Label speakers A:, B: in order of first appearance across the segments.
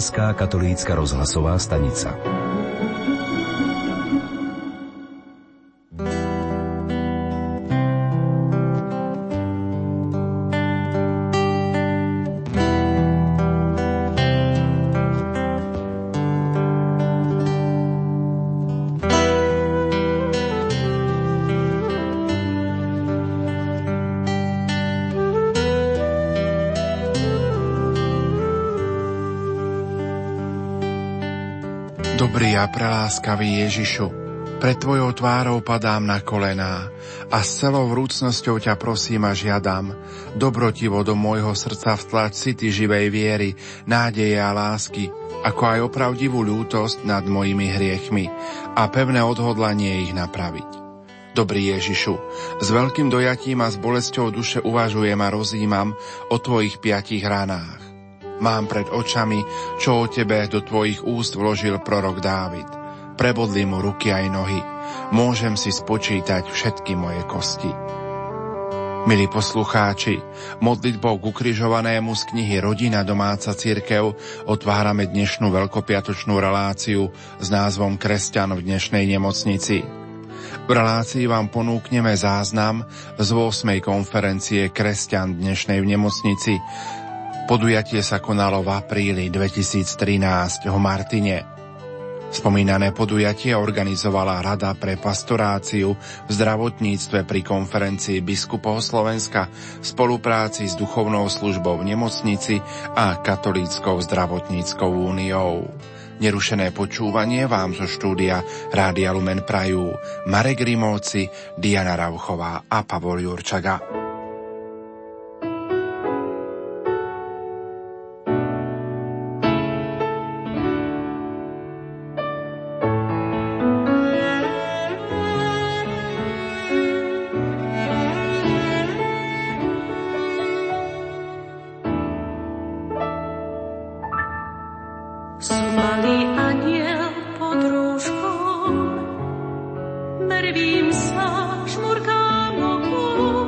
A: Slovenská katolícka rozhlasová stanica.
B: Preláskavý Ježišu, pred Tvojou tvárou padám na kolená a s celou vrúcnosťou ťa prosím a žiadam, dobrotivo do môjho srdca vtlač city živej viery, nádeje a lásky, ako aj opravdivú ľútosť nad mojimi hriechmi a pevné odhodlanie ich napraviť. Dobrý Ježišu, s veľkým dojatím a s bolesťou duše uvažujem a rozímam o Tvojich piatich ranách. Mám pred očami, čo o tebe do tvojich úst vložil prorok Dávid. Prebodli mu ruky aj nohy. Môžem si spočítať všetky moje kosti. Milí poslucháči, modlitbou k ukrižovanému z knihy Rodina domáca církev otvárame dnešnú veľkopiatočnú reláciu s názvom Kresťan v dnešnej nemocnici. V relácii vám ponúkneme záznam z 8. konferencie Kresťan dnešnej v nemocnici, Podujatie sa konalo v apríli 2013 v Martine. Spomínané podujatie organizovala Rada pre pastoráciu v zdravotníctve pri konferencii biskupov Slovenska v spolupráci s duchovnou službou v nemocnici a Katolíckou zdravotníckou úniou. Nerušené počúvanie vám zo štúdia Rádia Lumen Prajú Marek Rimovci, Diana Rauchová a Pavol Jurčaga. divím sa šmurkám okolo.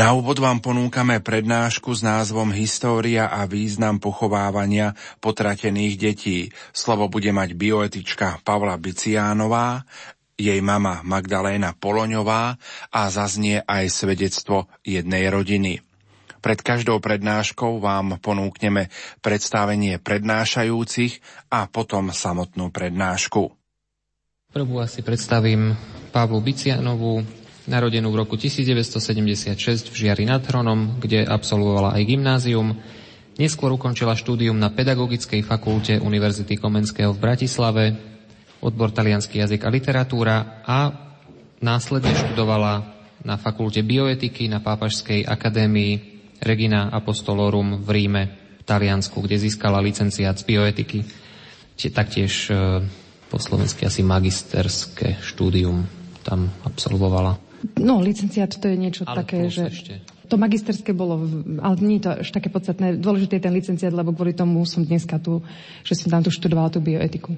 B: Na úvod vám ponúkame prednášku s názvom História a význam pochovávania potratených detí. Slovo bude mať bioetička Pavla Biciánová, jej mama Magdaléna Poloňová a zaznie aj svedectvo jednej rodiny. Pred každou prednáškou vám ponúkneme predstavenie prednášajúcich a potom samotnú prednášku.
C: Prvú asi predstavím Pavlu Bicianovú, narodenú v roku 1976 v Žiari nad Hronom, kde absolvovala aj gymnázium. Neskôr ukončila štúdium na Pedagogickej fakulte Univerzity Komenského v Bratislave, odbor talianský jazyk a literatúra a následne študovala na fakulte bioetiky na Pápažskej akadémii Regina Apostolorum v Ríme, v Taliansku, kde získala licenciát z bioetiky. Taktiež e, po slovensky asi magisterské štúdium tam absolvovala.
D: No, licenciát to je niečo ale také, že... Ešte. To magisterské bolo, ale nie je to až také podstatné. Dôležité je ten licenciát, lebo kvôli tomu som dneska tu, že som tam tu študovala tú bioetiku.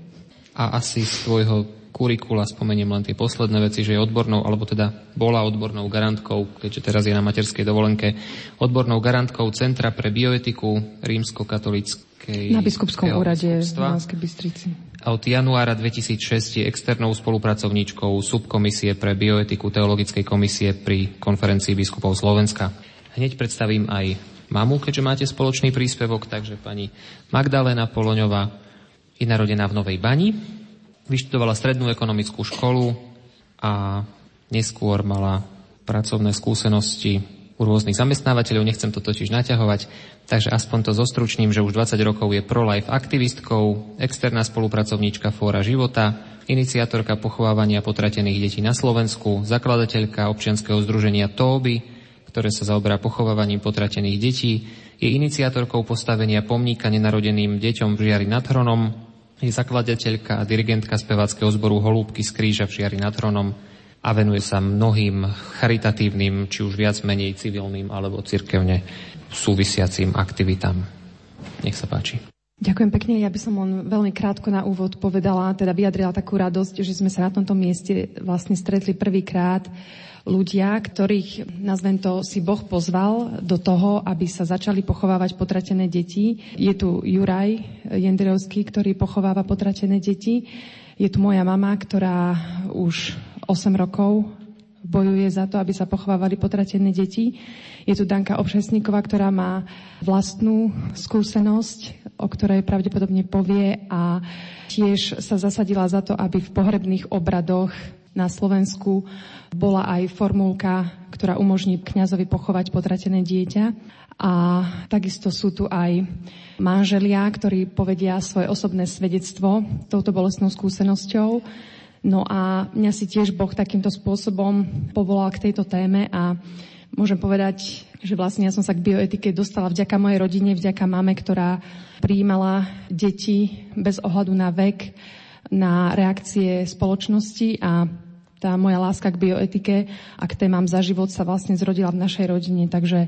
C: A asi z tvojho kurikula spomeniem len tie posledné veci, že je odbornou, alebo teda bola odbornou garantkou, keďže teraz je na materskej dovolenke, odbornou garantkou Centra pre bioetiku rímsko-katolíckej
D: Na biskupskom úrade v Banskej Bystrici
C: a od januára 2006 je externou spolupracovníčkou subkomisie pre bioetiku Teologickej komisie pri konferencii biskupov Slovenska. Hneď predstavím aj mamu, keďže máte spoločný príspevok, takže pani Magdalena Poloňová je narodená v Novej Bani, vyštudovala strednú ekonomickú školu a neskôr mala pracovné skúsenosti u rôznych zamestnávateľov, nechcem to totiž naťahovať, takže aspoň to zostručním, že už 20 rokov je pro-life aktivistkou, externá spolupracovníčka Fóra života, iniciátorka pochovávania potratených detí na Slovensku, zakladateľka občianskeho združenia TOBY, ktoré sa zaoberá pochovávaním potratených detí, je iniciátorkou postavenia pomníka nenarodeným deťom v Žiari nad Hronom, je zakladateľka a dirigentka speváckého zboru Holúbky z kríža v Žiari nad Hronom, a venuje sa mnohým charitatívnym, či už viac menej civilným alebo cirkevne súvisiacím aktivitám. Nech sa páči.
D: Ďakujem pekne. Ja by som len veľmi krátko na úvod povedala, teda vyjadrila takú radosť, že sme sa na tomto mieste vlastne stretli prvýkrát ľudia, ktorých, nazvem to, si Boh pozval do toho, aby sa začali pochovávať potratené deti. Je tu Juraj Jendrovský, ktorý pochováva potratené deti. Je tu moja mama, ktorá už 8 rokov bojuje za to, aby sa pochovávali potratené deti. Je tu Danka Obšesníková, ktorá má vlastnú skúsenosť, o ktorej pravdepodobne povie a tiež sa zasadila za to, aby v pohrebných obradoch na Slovensku bola aj formulka, ktorá umožní kňazovi pochovať potratené dieťa. A takisto sú tu aj manželia, ktorí povedia svoje osobné svedectvo touto bolestnou skúsenosťou. No a mňa si tiež Boh takýmto spôsobom povolal k tejto téme a môžem povedať, že vlastne ja som sa k bioetike dostala vďaka mojej rodine, vďaka mame, ktorá prijímala deti bez ohľadu na vek, na reakcie spoločnosti a tá moja láska k bioetike a k témam za život sa vlastne zrodila v našej rodine, takže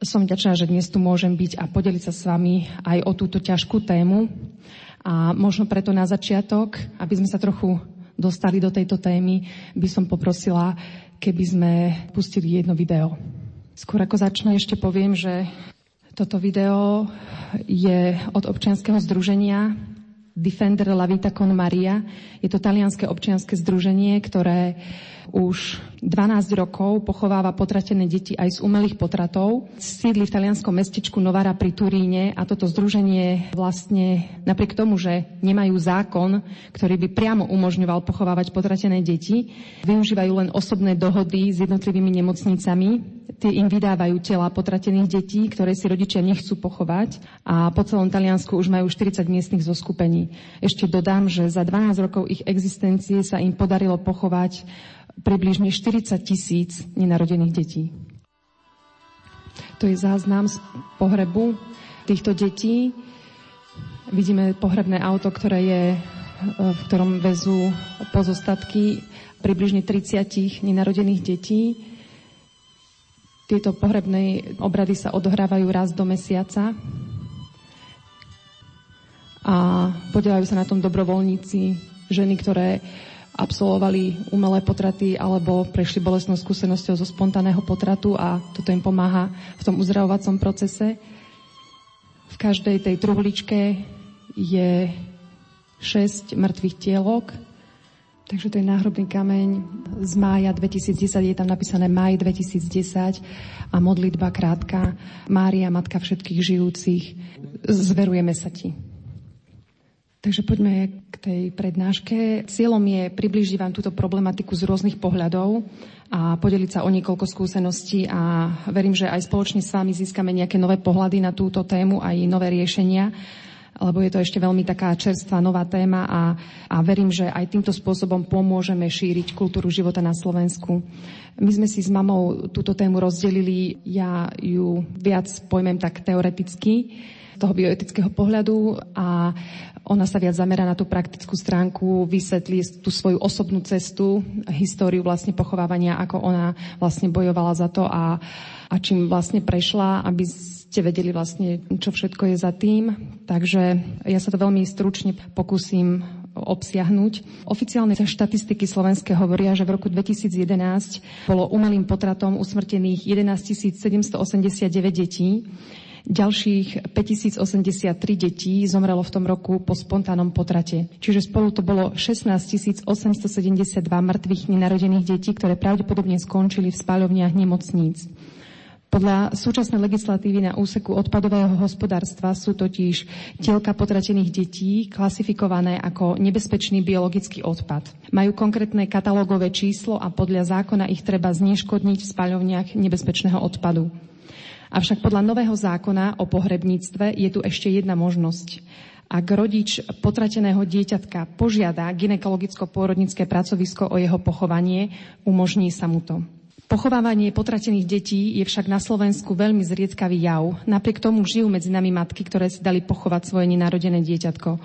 D: som ďačná, že dnes tu môžem byť a podeliť sa s vami aj o túto ťažkú tému. A možno preto na začiatok, aby sme sa trochu dostali do tejto témy, by som poprosila, keby sme pustili jedno video. Skôr ako začne, ešte poviem, že toto video je od občianskeho združenia Defender La Vita con Maria. Je to talianské občianske združenie, ktoré už 12 rokov pochováva potratené deti aj z umelých potratov. Sídli v talianskom mestečku Novara pri Turíne a toto združenie vlastne napriek tomu, že nemajú zákon, ktorý by priamo umožňoval pochovávať potratené deti, využívajú len osobné dohody s jednotlivými nemocnicami tie im vydávajú tela potratených detí, ktoré si rodičia nechcú pochovať a po celom Taliansku už majú 40 miestnych zoskupení. Ešte dodám, že za 12 rokov ich existencie sa im podarilo pochovať približne 40 tisíc nenarodených detí. To je záznam z pohrebu týchto detí. Vidíme pohrebné auto, ktoré je, e, v ktorom vezú pozostatky približne 30 nenarodených detí. Tieto pohrebné obrady sa odohrávajú raz do mesiaca a podielajú sa na tom dobrovoľníci, ženy, ktoré absolvovali umelé potraty alebo prešli bolestnou skúsenosťou zo spontánneho potratu a toto im pomáha v tom uzdravovacom procese. V každej tej truhličke je 6 mŕtvych tielok, Takže to je náhrobný kameň z mája 2010, je tam napísané maj 2010 a modlitba krátka. Mária, Matka všetkých žijúcich, zverujeme sa ti. Takže poďme k tej prednáške. Cieľom je približiť vám túto problematiku z rôznych pohľadov a podeliť sa o niekoľko skúseností a verím, že aj spoločne s vami získame nejaké nové pohľady na túto tému aj nové riešenia lebo je to ešte veľmi taká čerstvá nová téma a, a verím, že aj týmto spôsobom pomôžeme šíriť kultúru života na Slovensku. My sme si s mamou túto tému rozdelili, ja ju viac pojmem tak teoreticky, z toho bioetického pohľadu a ona sa viac zamera na tú praktickú stránku, vysvetlí tú svoju osobnú cestu, históriu vlastne pochovávania, ako ona vlastne bojovala za to a, a čím vlastne prešla, aby ste vedeli vlastne, čo všetko je za tým. Takže ja sa to veľmi stručne pokúsim obsiahnuť. Oficiálne štatistiky slovenské hovoria, že v roku 2011 bolo umelým potratom usmrtených 11 789 detí. Ďalších 5083 detí zomrelo v tom roku po spontánnom potrate. Čiže spolu to bolo 16 872 mŕtvych nenarodených detí, ktoré pravdepodobne skončili v spáľovniach nemocníc. Podľa súčasnej legislatívy na úseku odpadového hospodárstva sú totiž tielka potratených detí klasifikované ako nebezpečný biologický odpad. Majú konkrétne katalógové číslo a podľa zákona ich treba zneškodniť v spaľovniach nebezpečného odpadu. Avšak podľa nového zákona o pohrebníctve je tu ešte jedna možnosť. Ak rodič potrateného dieťatka požiada ginekologicko-pôrodnické pracovisko o jeho pochovanie, umožní sa mu to. Pochovávanie potratených detí je však na Slovensku veľmi zriedkavý jav. Napriek tomu žijú medzi nami matky, ktoré si dali pochovať svoje nenarodené dieťatko.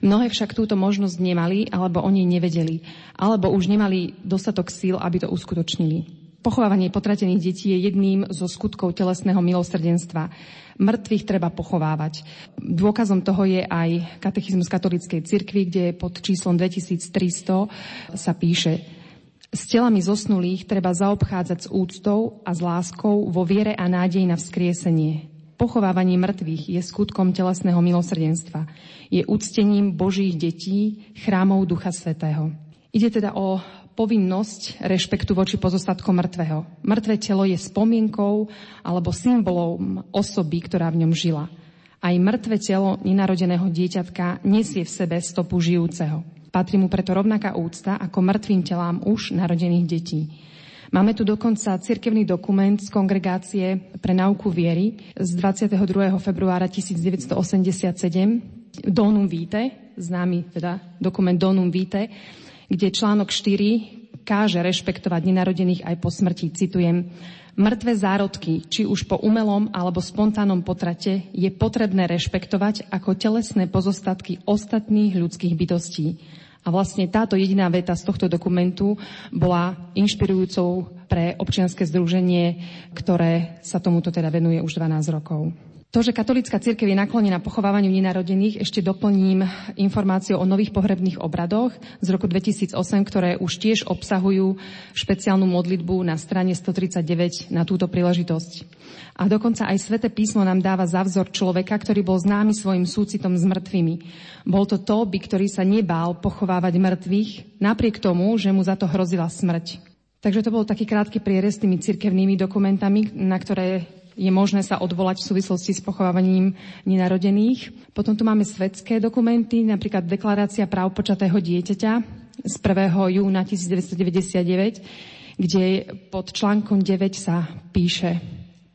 D: Mnohé však túto možnosť nemali, alebo oni nevedeli, alebo už nemali dostatok síl, aby to uskutočnili. Pochovávanie potratených detí je jedným zo skutkov telesného milosrdenstva. Mŕtvych treba pochovávať. Dôkazom toho je aj katechizmus katolíckej cirkvi, kde pod číslom 2300 sa píše s telami zosnulých treba zaobchádzať s úctou a s láskou vo viere a nádej na vzkriesenie. Pochovávanie mŕtvych je skutkom telesného milosrdenstva. Je úctením Božích detí, chrámov Ducha Svetého. Ide teda o povinnosť rešpektu voči pozostatkom mŕtvého. Mŕtve telo je spomienkou alebo symbolom osoby, ktorá v ňom žila. Aj mŕtve telo nenarodeného dieťatka nesie v sebe stopu žijúceho. Patrí mu preto rovnaká úcta ako mŕtvým telám už narodených detí. Máme tu dokonca cirkevný dokument z kongregácie pre nauku viery z 22. februára 1987 Donum Vitae, známy teda dokument Donum Vitae, kde článok 4 káže rešpektovať nenarodených aj po smrti. Citujem, Mŕtve zárodky, či už po umelom alebo spontánnom potrate, je potrebné rešpektovať ako telesné pozostatky ostatných ľudských bytostí. A vlastne táto jediná veta z tohto dokumentu bola inšpirujúcou pre občianske združenie, ktoré sa tomuto teda venuje už 12 rokov. To, že katolická církev je naklonená pochovávaniu nenarodených, ešte doplním informáciu o nových pohrebných obradoch z roku 2008, ktoré už tiež obsahujú špeciálnu modlitbu na strane 139 na túto príležitosť. A dokonca aj sväté písmo nám dáva za vzor človeka, ktorý bol známy svojim súcitom s mŕtvými. Bol to Tóby, ktorý sa nebál pochovávať mŕtvych, napriek tomu, že mu za to hrozila smrť. Takže to bol taký krátky prierez tými cirkevnými dokumentami, na ktoré je možné sa odvolať v súvislosti s pochovávaním nenarodených. Potom tu máme svetské dokumenty, napríklad Deklarácia práv počatého dieťaťa z 1. júna 1999, kde pod článkom 9 sa píše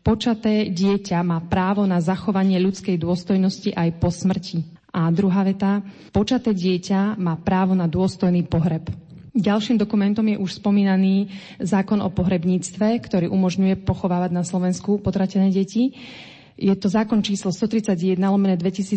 D: Počaté dieťa má právo na zachovanie ľudskej dôstojnosti aj po smrti. A druhá veta, počaté dieťa má právo na dôstojný pohreb. Ďalším dokumentom je už spomínaný zákon o pohrebníctve, ktorý umožňuje pochovávať na Slovensku potratené deti. Je to zákon číslo 131 lomené 2010,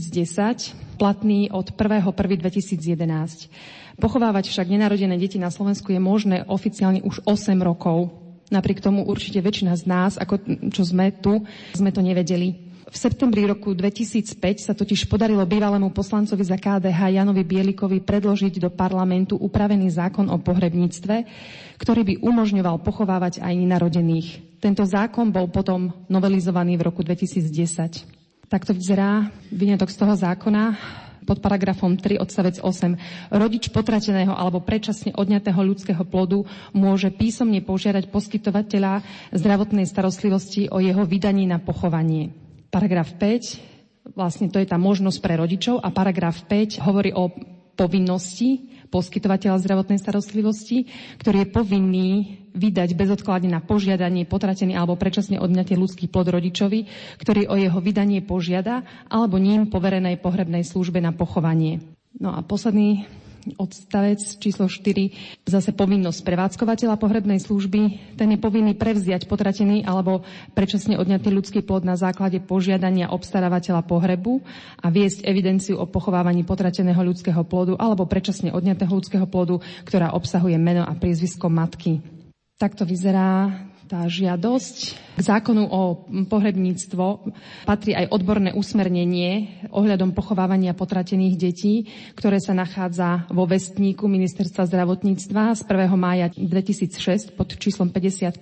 D: platný od 1.1.2011. Pochovávať však nenarodené deti na Slovensku je možné oficiálne už 8 rokov. Napriek tomu určite väčšina z nás, ako čo sme tu, sme to nevedeli. V septembri roku 2005 sa totiž podarilo bývalému poslancovi za KDH Janovi Bielikovi predložiť do parlamentu upravený zákon o pohrebníctve, ktorý by umožňoval pochovávať aj nenarodených. Tento zákon bol potom novelizovaný v roku 2010. Takto vyzerá vyňatok z toho zákona pod paragrafom 3 odstavec 8. Rodič potrateného alebo predčasne odňatého ľudského plodu môže písomne požiadať poskytovateľa zdravotnej starostlivosti o jeho vydaní na pochovanie. Paragraf 5, vlastne to je tá možnosť pre rodičov a paragraf 5 hovorí o povinnosti poskytovateľa zdravotnej starostlivosti, ktorý je povinný vydať bezodkladne na požiadanie potratený alebo predčasne odňatie ľudský plod rodičovi, ktorý o jeho vydanie požiada, alebo ním poverenej pohrebnej službe na pochovanie. No a posledný odstavec číslo 4, zase povinnosť prevádzkovateľa pohrebnej služby. Ten je povinný prevziať potratený alebo predčasne odňatý ľudský plod na základe požiadania obstarávateľa pohrebu a viesť evidenciu o pochovávaní potrateného ľudského plodu alebo predčasne odňatého ľudského plodu, ktorá obsahuje meno a priezvisko matky. Takto vyzerá tá žiadosť. K zákonu o pohrebníctvo patrí aj odborné usmernenie ohľadom pochovávania potratených detí, ktoré sa nachádza vo vestníku Ministerstva zdravotníctva z 1. mája 2006 pod číslom 55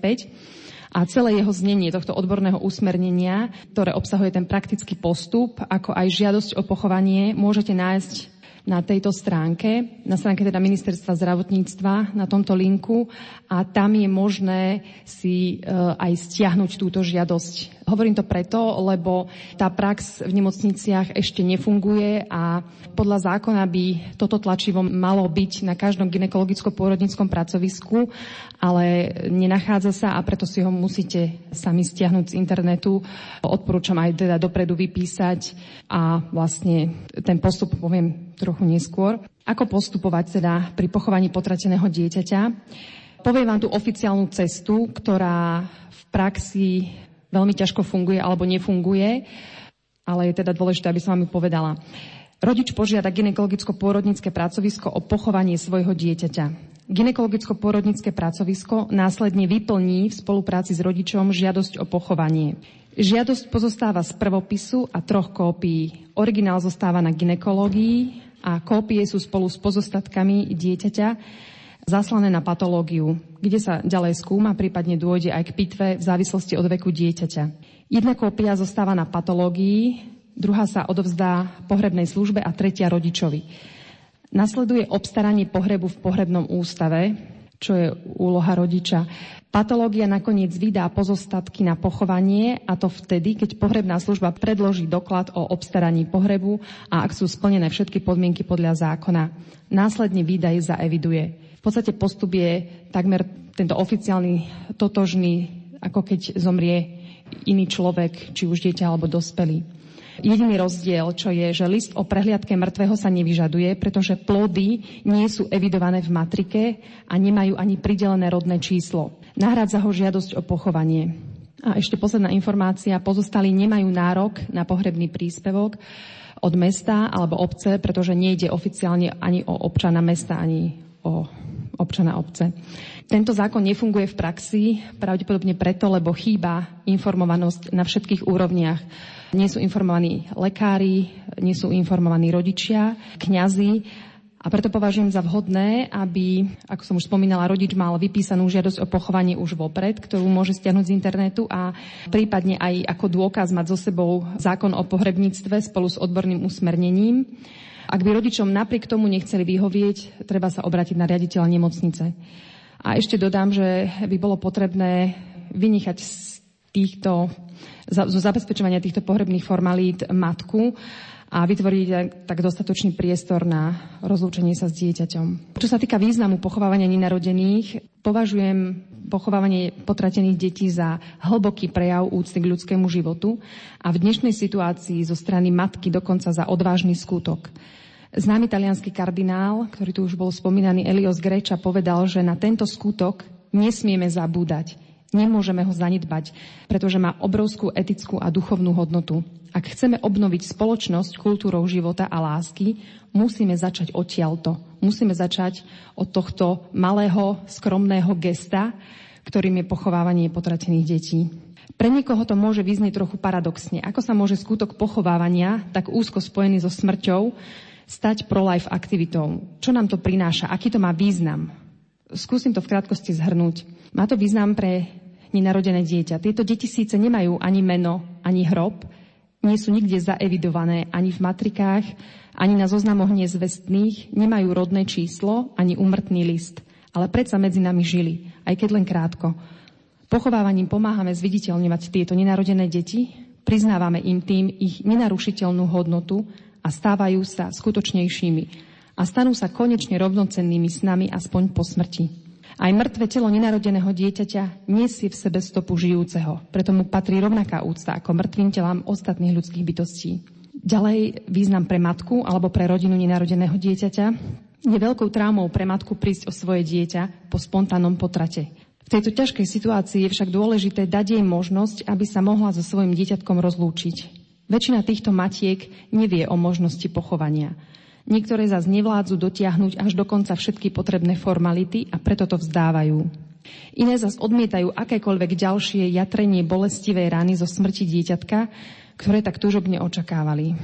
D: a celé jeho znenie tohto odborného usmernenia, ktoré obsahuje ten praktický postup, ako aj žiadosť o pochovanie, môžete nájsť na tejto stránke, na stránke teda ministerstva zdravotníctva, na tomto linku a tam je možné si e, aj stiahnuť túto žiadosť. Hovorím to preto, lebo tá prax v nemocniciach ešte nefunguje a podľa zákona by toto tlačivo malo byť na každom ginekologicko-pôrodnickom pracovisku, ale nenachádza sa a preto si ho musíte sami stiahnuť z internetu. Odporúčam aj teda dopredu vypísať a vlastne ten postup poviem trochu neskôr. Ako postupovať teda pri pochovaní potrateného dieťaťa? Poviem vám tú oficiálnu cestu, ktorá v praxi veľmi ťažko funguje alebo nefunguje, ale je teda dôležité, aby som vám ju povedala. Rodič požiada ginekologicko-pôrodnické pracovisko o pochovanie svojho dieťaťa. Ginekologicko-pôrodnické pracovisko následne vyplní v spolupráci s rodičom žiadosť o pochovanie. Žiadosť pozostáva z prvopisu a troch kópií. Originál zostáva na ginekológii a kópie sú spolu s pozostatkami dieťaťa zaslané na patológiu, kde sa ďalej skúma, prípadne dôjde aj k pitve v závislosti od veku dieťaťa. Jedna kópia zostáva na patológii, druhá sa odovzdá pohrebnej službe a tretia rodičovi. Nasleduje obstaranie pohrebu v pohrebnom ústave, čo je úloha rodiča. Patológia nakoniec vydá pozostatky na pochovanie a to vtedy, keď pohrebná služba predloží doklad o obstaraní pohrebu a ak sú splnené všetky podmienky podľa zákona. Následne výdaj zaeviduje podstate postup je takmer tento oficiálny, totožný, ako keď zomrie iný človek, či už dieťa alebo dospelý. Jediný rozdiel, čo je, že list o prehliadke mŕtvého sa nevyžaduje, pretože plody nie sú evidované v matrike a nemajú ani pridelené rodné číslo. Nahrádza ho žiadosť o pochovanie. A ešte posledná informácia. Pozostali nemajú nárok na pohrebný príspevok od mesta alebo obce, pretože nejde oficiálne ani o občana mesta, ani o občana obce. Tento zákon nefunguje v praxi, pravdepodobne preto, lebo chýba informovanosť na všetkých úrovniach. Nie sú informovaní lekári, nie sú informovaní rodičia, kňazi a preto považujem za vhodné, aby, ako som už spomínala, rodič mal vypísanú žiadosť o pochovanie už vopred, ktorú môže stiahnuť z internetu a prípadne aj ako dôkaz mať so sebou zákon o pohrebníctve spolu s odborným usmernením. Ak by rodičom napriek tomu nechceli vyhovieť, treba sa obrátiť na riaditeľa nemocnice. A ešte dodám, že by bolo potrebné vynechať z týchto, zo zabezpečovania týchto pohrebných formalít matku a vytvoriť tak dostatočný priestor na rozlúčenie sa s dieťaťom. Čo sa týka významu pochovávania nenarodených, považujem pochovávanie potratených detí za hlboký prejav úcty k ľudskému životu a v dnešnej situácii zo strany matky dokonca za odvážny skutok. Známy talianský kardinál, ktorý tu už bol spomínaný, Elios Greča, povedal, že na tento skutok nesmieme zabúdať. Nemôžeme ho zanedbať, pretože má obrovskú etickú a duchovnú hodnotu. Ak chceme obnoviť spoločnosť kultúrou života a lásky, musíme začať odtiaľto. Musíme začať od tohto malého, skromného gesta, ktorým je pochovávanie potratených detí. Pre niekoho to môže vyznieť trochu paradoxne. Ako sa môže skutok pochovávania, tak úzko spojený so smrťou, stať pro-life aktivitou? Čo nám to prináša? Aký to má význam? Skúsim to v krátkosti zhrnúť. Má to význam pre nenarodené dieťa. Tieto deti síce nemajú ani meno, ani hrob, nie sú nikde zaevidované ani v matrikách, ani na zoznamoch nezvestných, nemajú rodné číslo, ani umrtný list. Ale predsa medzi nami žili, aj keď len krátko. Pochovávaním pomáhame zviditeľňovať tieto nenarodené deti, priznávame im tým ich nenarušiteľnú hodnotu a stávajú sa skutočnejšími a stanú sa konečne rovnocennými s nami aspoň po smrti. Aj mŕtve telo nenarodeného dieťaťa nesie v sebe stopu žijúceho, preto mu patrí rovnaká úcta ako mŕtvým telám ostatných ľudských bytostí. Ďalej význam pre matku alebo pre rodinu nenarodeného dieťaťa je veľkou traumou pre matku prísť o svoje dieťa po spontánnom potrate. V tejto ťažkej situácii je však dôležité dať jej možnosť, aby sa mohla so svojim dieťatkom rozlúčiť. Väčšina týchto matiek nevie o možnosti pochovania. Niektoré zase nevládzu dotiahnuť až do konca všetky potrebné formality a preto to vzdávajú. Iné zase odmietajú akékoľvek ďalšie jatrenie bolestivej rány zo smrti dieťatka, ktoré tak túžobne očakávali.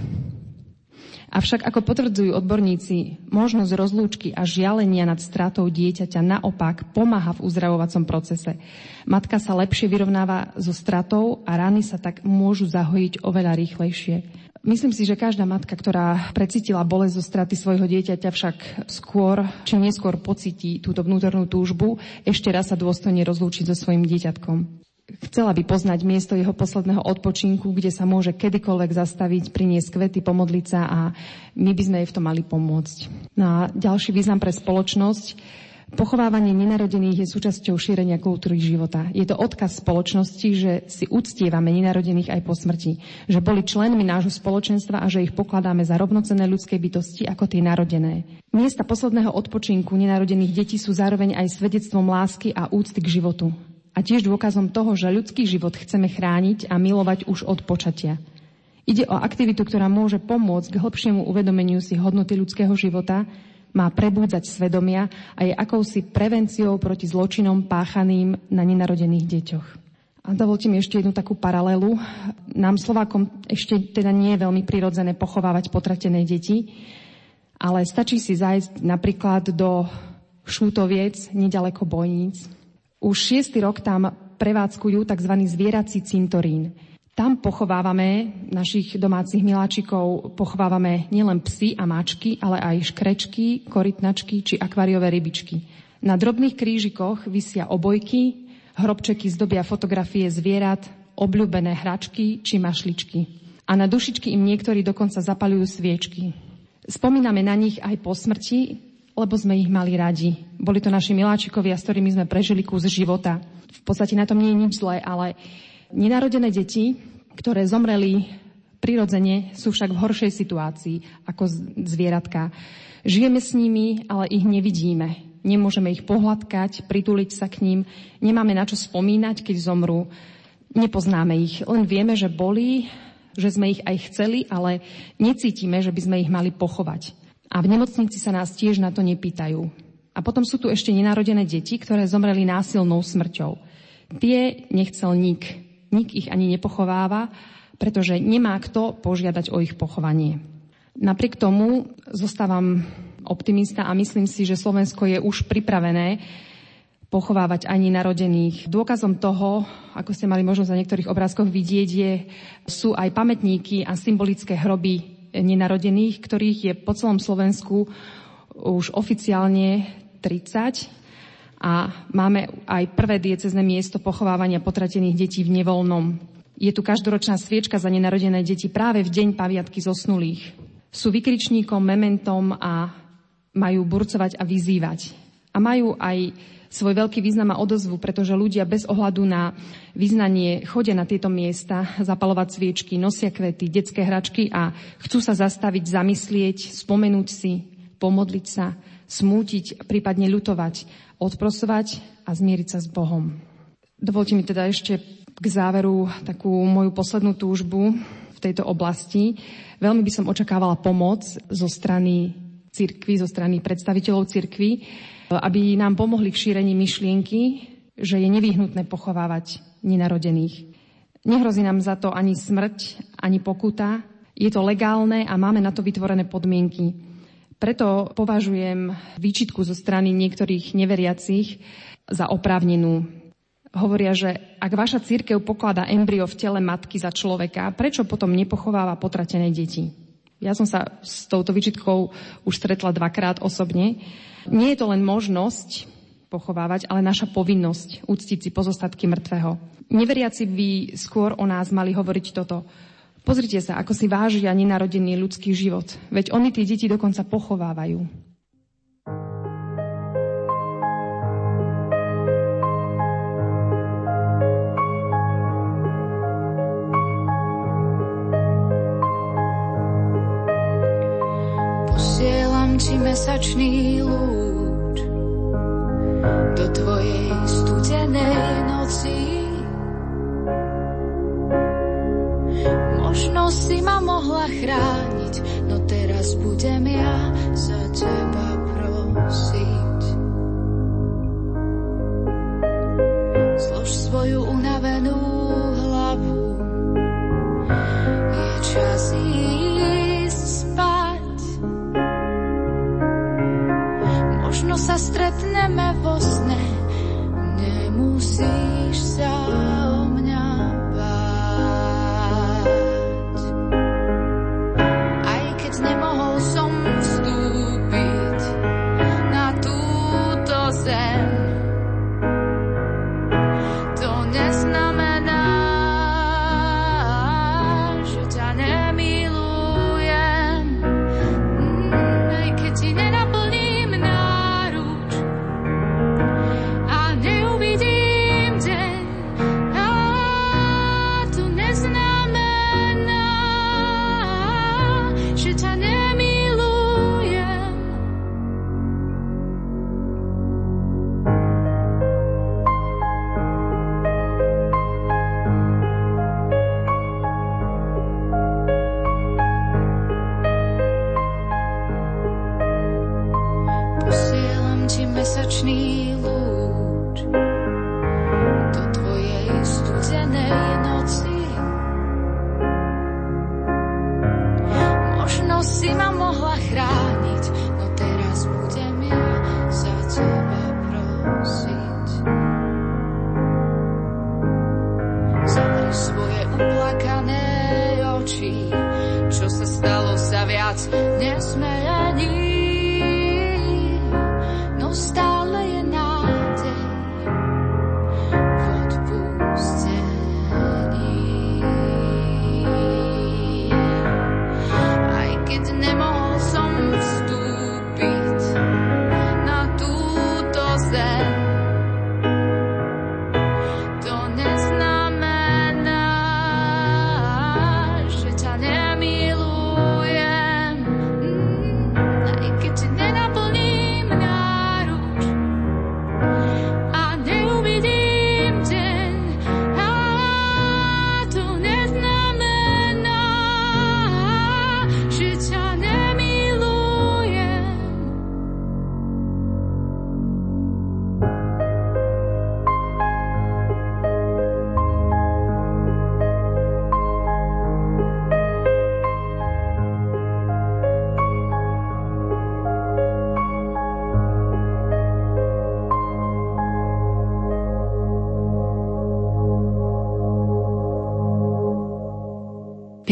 D: Avšak ako potvrdzujú odborníci, možnosť rozlúčky a žialenia nad stratou dieťaťa naopak pomáha v uzdravovacom procese. Matka sa lepšie vyrovnáva so stratou a rany sa tak môžu zahojiť oveľa rýchlejšie. Myslím si, že každá matka, ktorá precítila bolesť zo straty svojho dieťaťa, však skôr či neskôr pocíti túto vnútornú túžbu ešte raz sa dôstojne rozlúčiť so svojim dieťatkom. Chcela by poznať miesto jeho posledného odpočinku, kde sa môže kedykoľvek zastaviť, priniesť kvety, pomodliť sa a my by sme jej v tom mali pomôcť. No ďalší význam pre spoločnosť. Pochovávanie nenarodených je súčasťou šírenia kultúry života. Je to odkaz spoločnosti, že si uctievame nenarodených aj po smrti. Že boli členmi nášho spoločenstva a že ich pokladáme za rovnocenné ľudské bytosti ako tie narodené. Miesta posledného odpočinku nenarodených detí sú zároveň aj svedectvom lásky a úcty k životu a tiež dôkazom toho, že ľudský život chceme chrániť a milovať už od počatia. Ide o aktivitu, ktorá môže pomôcť k hlbšiemu uvedomeniu si hodnoty ľudského života, má prebúdzať svedomia a je akousi prevenciou proti zločinom páchaným na nenarodených deťoch. A dovolte mi ešte jednu takú paralelu. Nám Slovákom ešte teda nie je veľmi prirodzené pochovávať potratené deti, ale stačí si zájsť napríklad do Šútoviec, nedaleko Bojníc, už šiestý rok tam prevádzkujú tzv. zvierací cintorín. Tam pochovávame našich domácich miláčikov, pochovávame nielen psy a máčky, ale aj škrečky, korytnačky či akváriové rybičky. Na drobných krížikoch vysia obojky, hrobčeky zdobia fotografie zvierat, obľúbené hračky či mašličky. A na dušičky im niektorí dokonca zapalujú sviečky. Spomíname na nich aj po smrti, lebo sme ich mali radi. Boli to naši miláčikovia, s ktorými sme prežili kus života. V podstate na tom nie je nič zlé, ale nenarodené deti, ktoré zomreli prirodzene, sú však v horšej situácii ako zvieratka. Žijeme s nimi, ale ich nevidíme. Nemôžeme ich pohľadkať, prituliť sa k ním, nemáme na čo spomínať, keď zomrú. Nepoznáme ich, len vieme, že boli, že sme ich aj chceli, ale necítime, že by sme ich mali pochovať. A v nemocnici sa nás tiež na to nepýtajú. A potom sú tu ešte nenarodené deti, ktoré zomreli násilnou smrťou. Tie nechcel nik. Nik ich ani nepochováva, pretože nemá kto požiadať o ich pochovanie. Napriek tomu zostávam optimista a myslím si, že Slovensko je už pripravené pochovávať ani narodených. Dôkazom toho, ako ste mali možnosť na niektorých obrázkoch vidieť, je, sú aj pamätníky a symbolické hroby nenarodených, ktorých je po celom Slovensku už oficiálne 30 a máme aj prvé diecezne miesto pochovávania potratených detí v nevoľnom. Je tu každoročná sviečka za nenarodené deti práve v deň paviatky zosnulých. Sú vykričníkom, mementom a majú burcovať a vyzývať. A majú aj svoj veľký význam a odozvu, pretože ľudia bez ohľadu na význanie chodia na tieto miesta, zapalovať sviečky, nosia kvety, detské hračky a chcú sa zastaviť, zamyslieť, spomenúť si, pomodliť sa, smútiť, prípadne ľutovať, odprosovať a zmieriť sa s Bohom. Dovolte mi teda ešte k záveru takú moju poslednú túžbu v tejto oblasti. Veľmi by som očakávala pomoc zo strany cirkvy, zo strany predstaviteľov cirkvy, aby nám pomohli v šírení myšlienky, že je nevyhnutné pochovávať nenarodených. Nehrozí nám za to ani smrť, ani pokuta. Je to legálne a máme na to vytvorené podmienky. Preto považujem výčitku zo strany niektorých neveriacich za oprávnenú. Hovoria, že ak vaša církev pokladá embryo v tele matky za človeka, prečo potom nepochováva potratené deti? Ja som sa s touto výčitkou už stretla dvakrát osobne. Nie je to len možnosť pochovávať, ale naša povinnosť uctiť si pozostatky mŕtvého. Neveriaci by skôr o nás mali hovoriť toto. Pozrite sa, ako si vážia nenarodený ľudský život. Veď oni tie deti dokonca pochovávajú.
E: Mesačný lúč do tvojej studenej noci. Možno si ma mohla chrániť, no teraz budem ja za teba prosiť.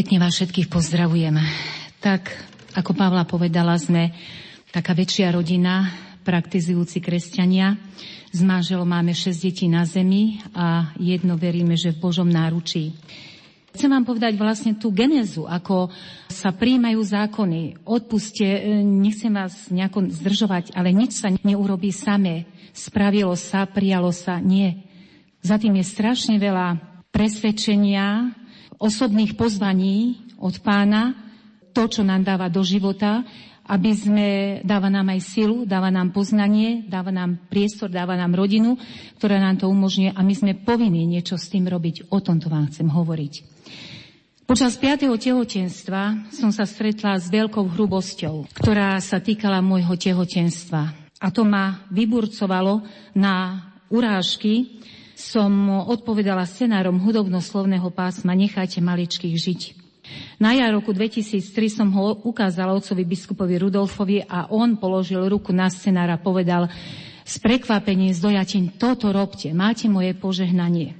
F: Pekne vás všetkých pozdravujem. Tak, ako Pavla povedala, sme taká väčšia rodina, praktizujúci kresťania. S manželom máme 6 detí na zemi a jedno veríme, že v Božom náručí. Chcem vám povedať vlastne tú genézu, ako sa príjmajú zákony. Odpuste, e, nechcem vás nejako zdržovať, ale nič sa neurobí samé. Spravilo sa, prijalo sa, nie. Za tým je strašne veľa presvedčenia, osobných pozvaní od pána, to, čo nám dáva do života, aby sme, dáva nám aj silu, dáva nám poznanie, dáva nám priestor, dáva nám rodinu, ktorá nám to umožňuje a my sme povinni niečo s tým robiť. O tomto vám chcem hovoriť. Počas 5. tehotenstva som sa stretla s veľkou hrubosťou, ktorá sa týkala môjho tehotenstva. A to ma vyburcovalo na urážky som odpovedala scenárom hudobno-slovného pásma Nechajte maličkých žiť. Na jar roku 2003 som ho ukázala otcovi biskupovi Rudolfovi a on položil ruku na scenár a povedal s prekvapením, s dojatím, toto robte, máte moje požehnanie.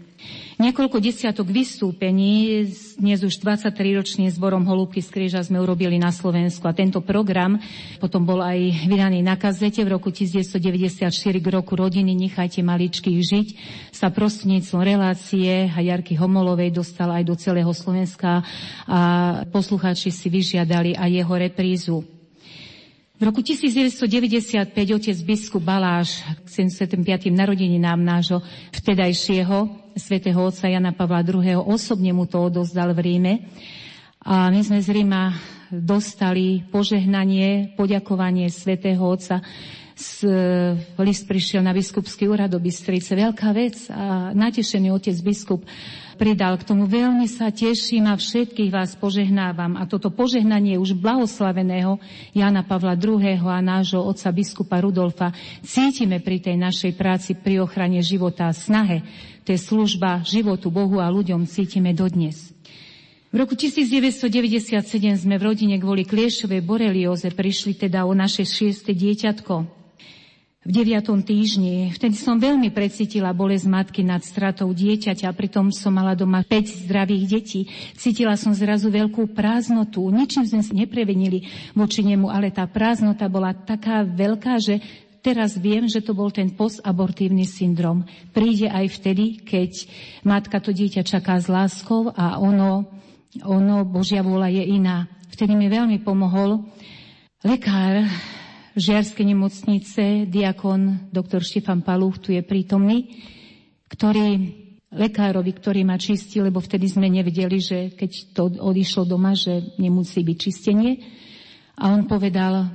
F: Niekoľko desiatok vystúpení dnes už 23-ročným zborom Holúbky z Kríža sme urobili na Slovensku a tento program potom bol aj vydaný na kazete v roku 1994 k roku rodiny Nechajte maličkých žiť sa prostredníctvom relácie a Jarky Homolovej dostal aj do celého Slovenska a poslucháči si vyžiadali aj jeho reprízu. V roku 1995 otec biskup Baláš k 75. narodeninám nášho vtedajšieho svätého otca Jana Pavla II. osobne mu to odozdal v Ríme. A my sme z Ríma dostali požehnanie, poďakovanie svätého otca s, list prišiel na biskupský úrad do Bystrice. Veľká vec a natešený otec biskup pridal k tomu, veľmi sa teším a všetkých vás požehnávam. A toto požehnanie už blahoslaveného Jana Pavla II. a nášho otca biskupa Rudolfa cítime pri tej našej práci pri ochrane života a snahe. To je služba životu Bohu a ľuďom cítime dodnes. V roku 1997 sme v rodine kvôli kliešovej borelióze prišli teda o naše šieste dieťatko v deviatom týždni. Vtedy som veľmi precítila bolesť matky nad stratou dieťaťa, pritom som mala doma 5 zdravých detí. Cítila som zrazu veľkú prázdnotu. Ničím sme sa neprevenili voči nemu, ale tá prázdnota bola taká veľká, že teraz viem, že to bol ten postabortívny syndrom. Príde aj vtedy, keď matka to dieťa čaká s láskou a ono, ono Božia vôľa je iná. Vtedy mi veľmi pomohol lekár, Žiarskej nemocnice, diakon doktor Štefan Paluch tu je prítomný, ktorý lekárovi, ktorý ma čistil, lebo vtedy sme nevedeli, že keď to odišlo doma, že nemusí byť čistenie. A on povedal,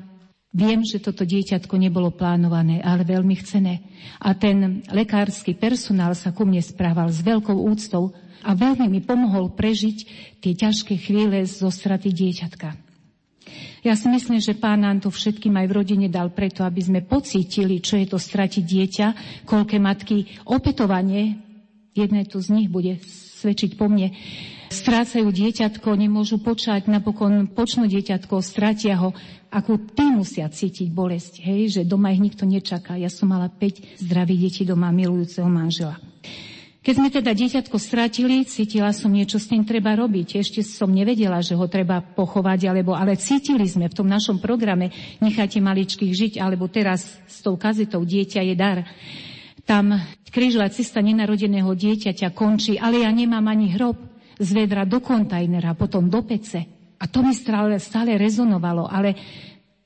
F: viem, že toto dieťatko nebolo plánované, ale veľmi chcené. A ten lekársky personál sa ku mne správal s veľkou úctou a veľmi mi pomohol prežiť tie ťažké chvíle zo straty dieťatka. Ja si myslím, že pán nám to všetkým aj v rodine dal preto, aby sme pocítili, čo je to stratiť dieťa, koľké matky opätovanie, jedné tu z nich bude svedčiť po mne, strácajú dieťatko, nemôžu počať, napokon počnú dieťatko, stratia ho, ako tí musia cítiť bolesť, hej, že doma ich nikto nečaká. Ja som mala 5 zdravých detí doma, milujúceho manžela. Keď sme teda dieťatko stratili, cítila som niečo s tým treba robiť. Ešte som nevedela, že ho treba pochovať, alebo, ale cítili sme v tom našom programe Nechajte maličkých žiť, alebo teraz s tou kazetou Dieťa je dar. Tam krížová cesta nenarodeného dieťaťa končí, ale ja nemám ani hrob z vedra do kontajnera, potom do pece. A to mi stále, stále rezonovalo, ale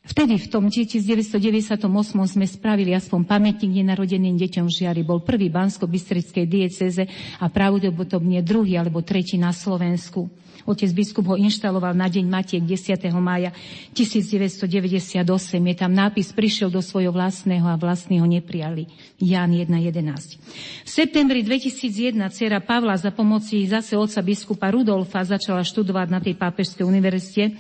F: Vtedy v tom 1998 sme spravili aspoň pamätník nenarodeným deťom Žiari. Bol prvý bansko-bystrickej dieceze a pravdepodobne druhý alebo tretí na Slovensku. Otec biskup ho inštaloval na deň Matiek 10. mája 1998. Je tam nápis, prišiel do svojho vlastného a vlastného neprijali. Ján 1.11. V septembri 2001 dcera Pavla za pomoci zase otca biskupa Rudolfa začala študovať na tej pápežskej univerzite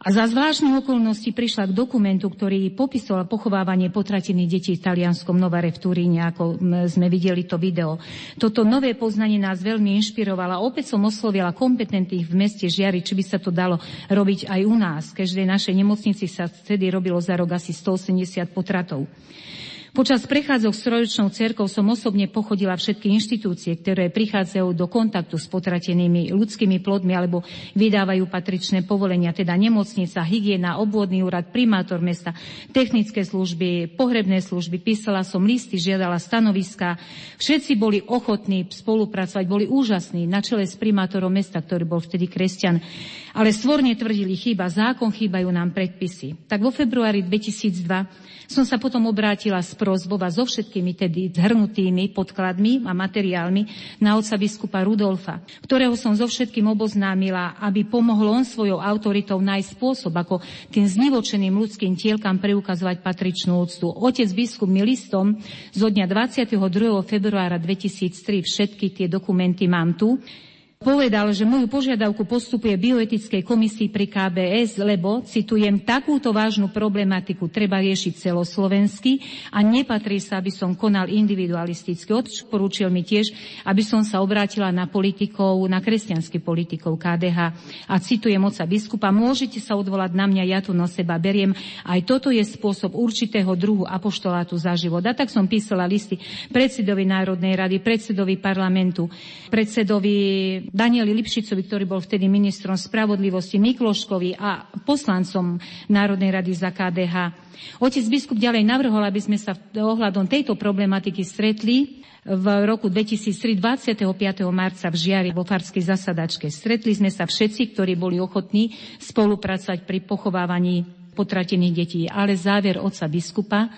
F: a za zvláštnych okolností prišla k dokumentu, ktorý popisoval pochovávanie potratených detí v talianskom Novare v Turíne, ako sme videli to video. Toto nové poznanie nás veľmi inšpirovalo. Opäť som oslovila kompetentných v meste Žiari, či by sa to dalo robiť aj u nás. Každej našej nemocnici sa vtedy robilo za rok asi 180 potratov. Počas prechádzok s trojročnou cerkou som osobne pochodila všetky inštitúcie, ktoré prichádzajú do kontaktu s potratenými ľudskými plodmi alebo vydávajú patričné povolenia, teda nemocnica, hygiena, obvodný úrad, primátor mesta, technické služby, pohrebné služby. Písala som listy, žiadala stanoviska. Všetci boli ochotní spolupracovať, boli úžasní na čele s primátorom mesta, ktorý bol vtedy kresťan. Ale stvorne tvrdili, chýba zákon, chýbajú nám predpisy. Tak vo februári 2002 som sa potom obrátila s prozbou so všetkými tedy zhrnutými podkladmi a materiálmi na otca biskupa Rudolfa, ktorého som so všetkým oboznámila, aby pomohol on svojou autoritou nájsť spôsob, ako tým znivočeným ľudským tielkam preukazovať patričnú úctu. Otec biskup mi listom zo dňa 22. februára 2003 všetky tie dokumenty mám tu, povedal, že moju požiadavku postupuje bioetickej komisii pri KBS, lebo, citujem, takúto vážnu problematiku treba riešiť celoslovensky a nepatrí sa, aby som konal individualisticky. Odporúčil mi tiež, aby som sa obrátila na politikov, na kresťanských politikov KDH a citujem oca biskupa, môžete sa odvolať na mňa, ja tu na seba beriem. Aj toto je spôsob určitého druhu apoštolátu za život. A tak som písala listy predsedovi Národnej rady, predsedovi parlamentu, predsedovi Danieli Lipšicovi, ktorý bol vtedy ministrom spravodlivosti, Mikloškovi a poslancom Národnej rady za KDH. Otec biskup ďalej navrhol, aby sme sa ohľadom tejto problematiky stretli v roku 2003 25. marca v Žiari vo Farskej zasadačke. Stretli sme sa všetci, ktorí boli ochotní spolupracovať pri pochovávaní potratených detí. Ale záver otca biskupa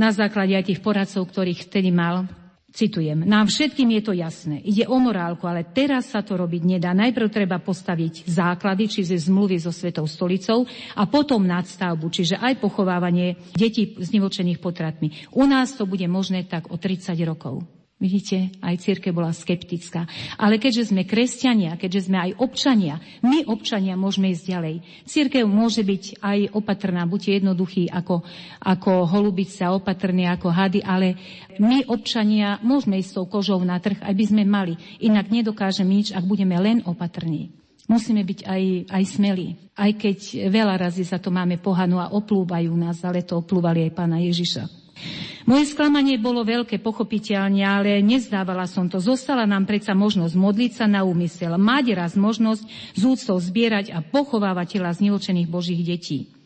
F: na základe aj tých poradcov, ktorých vtedy mal, Citujem, nám všetkým je to jasné. Ide o morálku, ale teraz sa to robiť nedá. Najprv treba postaviť základy, čiže zmluvy so Svetou stolicou a potom nadstavbu, čiže aj pochovávanie detí znivočených potratmi. U nás to bude možné tak o 30 rokov. Vidíte, aj círke bola skeptická. Ale keďže sme kresťania, keďže sme aj občania, my občania môžeme ísť ďalej. Církev môže byť aj opatrná, buďte jednoduchí ako, ako holubice a opatrní ako hady, ale my občania môžeme ísť s tou kožou na trh, aby sme mali. Inak nedokážeme nič, ak budeme len opatrní. Musíme byť aj, aj smelí. Aj keď veľa razy za to máme pohanu a oplúvajú nás, ale to oplúvali aj pána Ježiša. Moje sklamanie bolo veľké, pochopiteľne, ale nezdávala som to. Zostala nám predsa možnosť modliť sa na úmysel, mať raz možnosť z úctou zbierať a pochovávať tela znivočených Božích detí.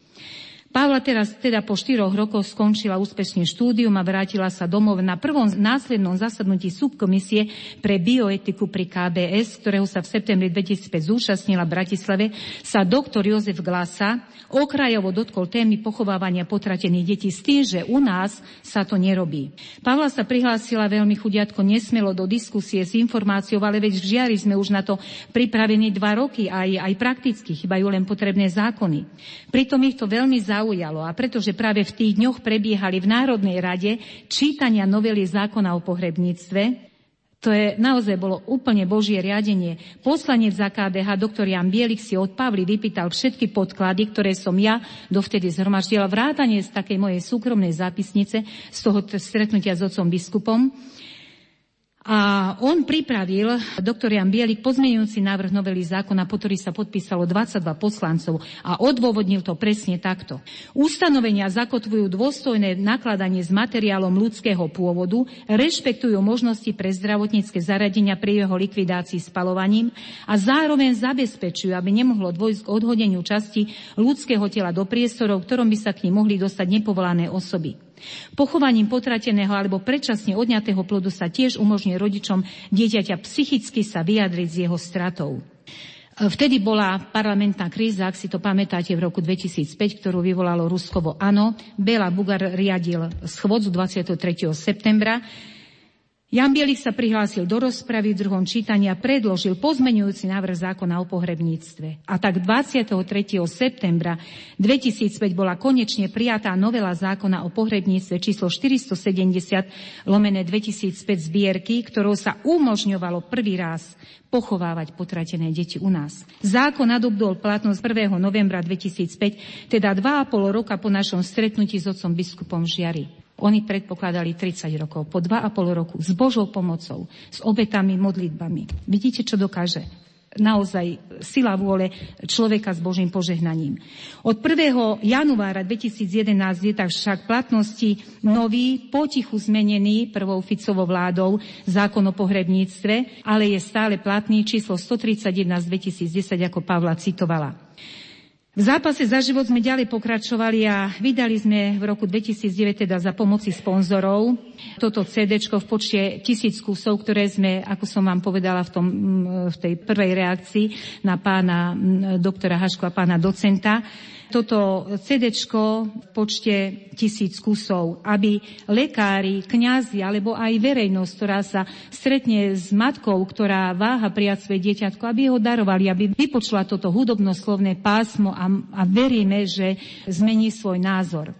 F: Pavla teraz teda po štyroch rokoch skončila úspešne štúdium a vrátila sa domov na prvom následnom zasadnutí subkomisie pre bioetiku pri KBS, ktorého sa v septembri 2005 zúčastnila v Bratislave, sa doktor Jozef Glasa okrajovo dotkol témy pochovávania potratených detí s tým, že u nás sa to nerobí. Pavla sa prihlásila veľmi chudiatko nesmelo do diskusie s informáciou, ale veď v žiari sme už na to pripravení dva roky, aj, aj prakticky, chýbajú len potrebné zákony. Pritom ich to veľmi zaujímavé zaujalo a pretože práve v tých dňoch prebiehali v Národnej rade čítania novely zákona o pohrebníctve, to je naozaj bolo úplne Božie riadenie. Poslanec za KDH, doktor Jan Bielik, si od Pavly vypýtal všetky podklady, ktoré som ja dovtedy zhromaždila, vrátanie z takej mojej súkromnej zápisnice, z toho stretnutia s otcom biskupom. A on pripravil, doktor Jan Bielik, pozmeňujúci návrh novely zákona, po ktorý sa podpísalo 22 poslancov a odôvodnil to presne takto. Ustanovenia zakotvujú dôstojné nakladanie s materiálom ľudského pôvodu, rešpektujú možnosti pre zdravotnícke zaradenia pri jeho likvidácii spalovaním a zároveň zabezpečujú, aby nemohlo dôjsť k odhodeniu časti ľudského tela do priestorov, ktorom by sa k ním mohli dostať nepovolané osoby. Pochovaním potrateného alebo predčasne odňatého plodu sa tiež umožňuje rodičom dieťaťa psychicky sa vyjadriť s jeho stratou. Vtedy bola parlamentná kríza, ak si to pamätáte, v roku 2005, ktorú vyvolalo Ruskovo áno. Bela Bugar riadil schôdzu 23. septembra Jan Bielik sa prihlásil do rozpravy v druhom čítaní a predložil pozmenujúci návrh zákona o pohrebníctve. A tak 23. septembra 2005 bola konečne prijatá novela zákona o pohrebníctve číslo 470 lomené 2005 zbierky, ktorou sa umožňovalo prvý raz pochovávať potratené deti u nás. Zákon nadobdol platnosť 1. novembra 2005, teda 2,5 roka po našom stretnutí s otcom biskupom Žiari. Oni predpokladali 30 rokov, po 2,5 roku, s Božou pomocou, s obetami, modlitbami. Vidíte, čo dokáže naozaj sila vôle človeka s Božím požehnaním. Od 1. januára 2011 je tak však platnosti nový, potichu zmenený prvou Ficovou vládou zákon o pohrebníctve, ale je stále platný číslo 131 z 2010, ako Pavla citovala. V zápase za život sme ďalej pokračovali a vydali sme v roku 2009 teda za pomoci sponzorov toto CD v počte tisíc kusov, ktoré sme, ako som vám povedala v, tom, v tej prvej reakcii na pána doktora Hašku a pána docenta, toto CD v počte tisíc kusov, aby lekári, kňazi alebo aj verejnosť, ktorá sa stretne s matkou, ktorá váha prijať svoje dieťatko, aby ho darovali, aby vypočula toto hudobnoslovné pásmo a, a veríme, že zmení svoj názor.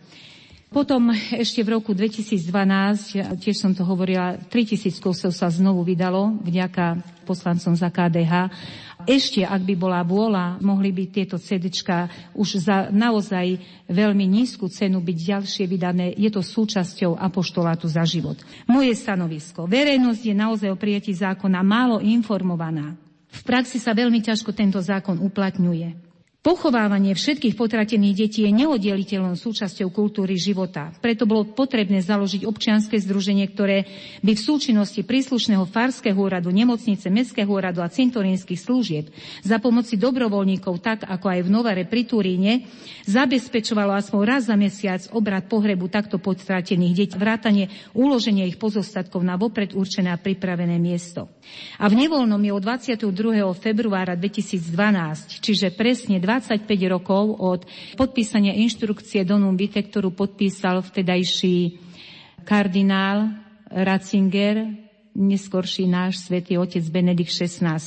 F: Potom ešte v roku 2012, tiež som to hovorila, 3000 kusov sa znovu vydalo vďaka poslancom za KDH. Ešte, ak by bola vôľa, mohli by tieto CDčka už za naozaj veľmi nízku cenu byť ďalšie vydané. Je to súčasťou apoštolátu za život. Moje stanovisko. Verejnosť je naozaj o prijatí zákona málo informovaná. V praxi sa veľmi ťažko tento zákon uplatňuje. Pochovávanie všetkých potratených detí je neoddeliteľnou súčasťou kultúry života. Preto bolo potrebné založiť občianske združenie, ktoré by v súčinnosti príslušného farského úradu, nemocnice, mestského úradu a cintorínskych služieb za pomoci dobrovoľníkov, tak ako aj v Novare pri Turíne, zabezpečovalo aspoň raz za mesiac obrad pohrebu takto potratených detí, vrátanie uloženia ich pozostatkov na vopred určené a pripravené miesto. A v nevoľnom je od 22. februára 2012, čiže presne 2 25 rokov od podpísania inštrukcie Donum Vitae, ktorú podpísal vtedajší kardinál Ratzinger, neskorší náš svätý otec Benedikt XVI.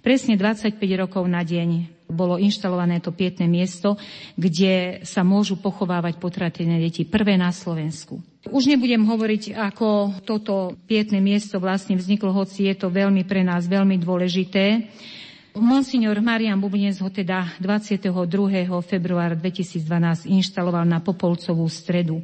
F: Presne 25 rokov na deň bolo inštalované to pietné miesto, kde sa môžu pochovávať potratené deti. Prvé na Slovensku. Už nebudem hovoriť, ako toto pietné miesto vlastne vzniklo, hoci je to veľmi pre nás veľmi dôležité. Monsignor Marian Bubnec ho teda 22. februára 2012 inštaloval na Popolcovú stredu.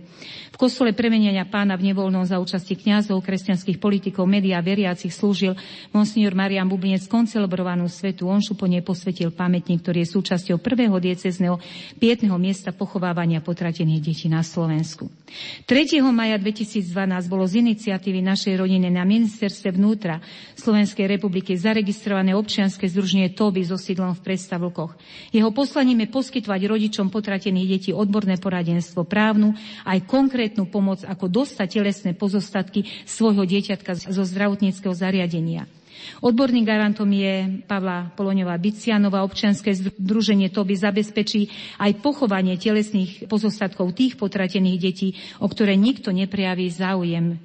F: V kostole premenenia pána v nevoľnom za účasti kňazov, kresťanských politikov, médiá, veriacich slúžil Monsignor Marian Bubnec koncelebrovanú svetu onšu po nej posvetil pamätník, ktorý je súčasťou prvého diecezneho pietného miesta pochovávania potratených detí na Slovensku. 3. maja 2012 bolo z iniciatívy našej rodiny na ministerstve vnútra Slovenskej republiky zaregistrované občianske združenie združenie Toby so sídlom v Predstavlkoch. Jeho poslaním je poskytovať rodičom potratených detí odborné poradenstvo právnu, aj konkrétnu pomoc, ako dostať telesné pozostatky svojho dieťatka zo zdravotníckého zariadenia. Odborným garantom je Pavla Poloňová Bicianová. Občianske združenie TOBY zabezpečí aj pochovanie telesných pozostatkov tých potratených detí, o ktoré nikto neprijaví záujem.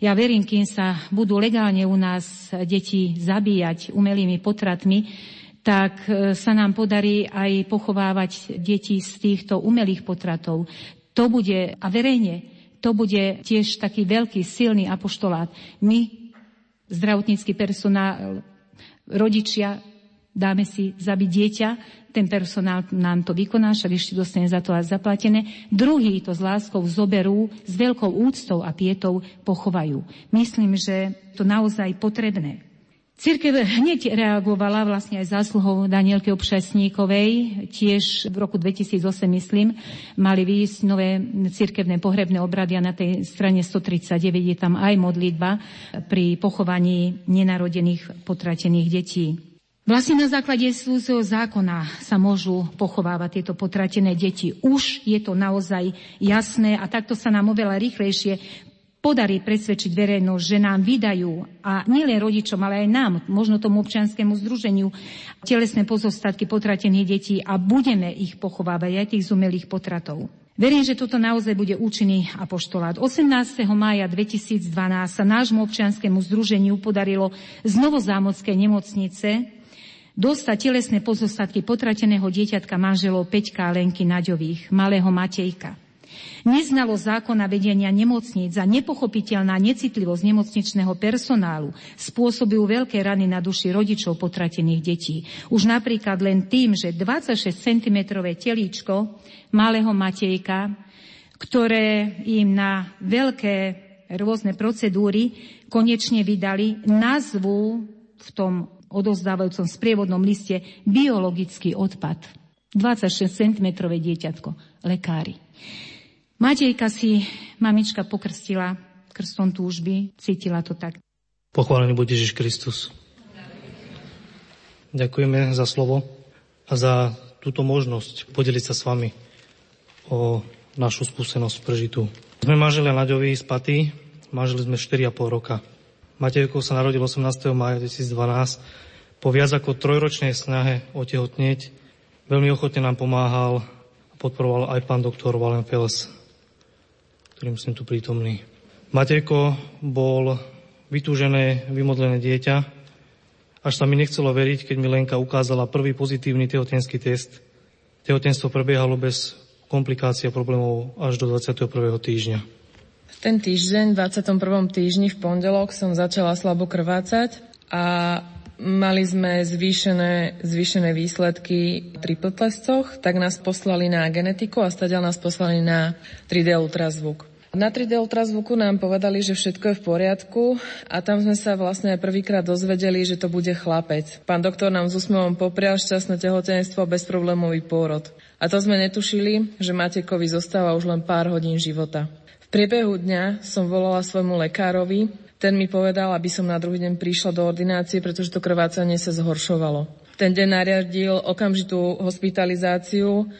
F: Ja verím, kým sa budú legálne u nás deti zabíjať umelými potratmi, tak e, sa nám podarí aj pochovávať deti z týchto umelých potratov. To bude, a verejne, to bude tiež taký veľký, silný apoštolát. My, zdravotnícky personál, rodičia, dáme si zabiť dieťa, ten personál nám to vykoná, však ešte dostane za to aj zaplatené. Druhý to s láskou zoberú, s veľkou úctou a pietou pochovajú. Myslím, že to naozaj potrebné. Církev hneď reagovala vlastne aj zásluhou Danielky Obšasníkovej. Tiež v roku 2008, myslím, mali výjsť nové církevné pohrebné obrady a na tej strane 139 je tam aj modlitba pri pochovaní nenarodených potratených detí. Vlastne na základe svojho zákona sa môžu pochovávať tieto potratené deti. Už je to naozaj jasné a takto sa nám oveľa rýchlejšie podarí presvedčiť verejnosť, že nám vydajú, a nielen rodičom, ale aj nám, možno tomu občianskému združeniu, telesné pozostatky potratených detí a budeme ich pochovávať aj tých zumelých potratov. Verím, že toto naozaj bude účinný apoštolát. 18. mája 2012 sa nášmu občianskému združeniu podarilo z Novozámodskej nemocnice dostať telesné pozostatky potrateného dieťatka manželov Peťka a Lenky Naďových, malého Matejka. Neznalo zákona vedenia nemocníc za nepochopiteľná necitlivosť nemocničného personálu spôsobujú veľké rany na duši rodičov potratených detí. Už napríklad len tým, že 26 cm telíčko malého Matejka, ktoré im na veľké rôzne procedúry konečne vydali, nazvu v tom odozdávajúcom sprievodnom liste biologický odpad. 26 cm dieťatko, lekári. Matejka si mamička pokrstila krstom túžby, cítila to tak.
G: Pochválený bude Ježiš Kristus. Ďakujeme za slovo a za túto možnosť podeliť sa s vami o našu skúsenosť prežitú. Sme manželia Naďovi z Paty, manželi sme 4,5 roka. Matejko sa narodil 18. maja 2012. Po viac ako trojročnej snahe otehotnieť veľmi ochotne nám pomáhal a podporoval aj pán doktor Valen Fels, ktorým som tu prítomný. Matejko bol vytúžené, vymodlené dieťa, až sa mi nechcelo veriť, keď mi Lenka ukázala prvý pozitívny tehotenský test. Tehotenstvo prebiehalo bez komplikácia problémov až do 21. týždňa.
H: Ten týždeň, v 21. týždni v pondelok som začala slabo krvácať a mali sme zvýšené, zvýšené výsledky pri potlesoch, tak nás poslali na genetiku a stadiaľ nás poslali na 3D ultrazvuk. Na 3D ultrazvuku nám povedali, že všetko je v poriadku a tam sme sa vlastne aj prvýkrát dozvedeli, že to bude chlapec. Pán doktor nám s úsmevom poprial šťastné tehotenstvo a bezproblémový pôrod. A to sme netušili, že Matekovi zostáva už len pár hodín života. Priebehu dňa som volala svojmu lekárovi, ten mi povedal, aby som na druhý deň prišla do ordinácie, pretože to krvácanie sa zhoršovalo. Ten deň nariadil okamžitú hospitalizáciu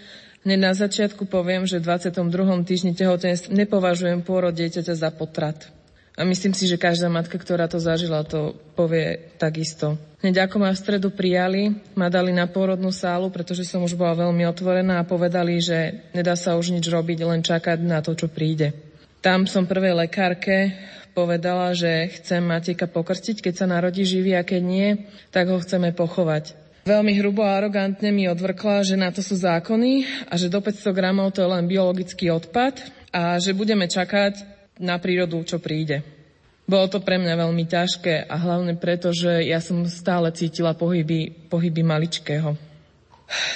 H: Hneď na začiatku poviem, že v 22. týždni tehotenstva nepovažujem pôrod dieťaťa za potrat. A myslím si, že každá matka, ktorá to zažila, to povie takisto. Hneď ako ma v stredu prijali, ma dali na pôrodnú sálu, pretože som už bola veľmi otvorená a povedali, že nedá sa už nič robiť, len čakať na to, čo príde. Tam som prvej lekárke povedala, že chcem Matejka pokrstiť, keď sa narodí živý a keď nie, tak ho chceme pochovať. Veľmi hrubo a arogantne mi odvrkla, že na to sú zákony a že do 500 gramov to je len biologický odpad a že budeme čakať na prírodu, čo príde. Bolo to pre mňa veľmi ťažké a hlavne preto, že ja som stále cítila pohyby, pohyby maličkého.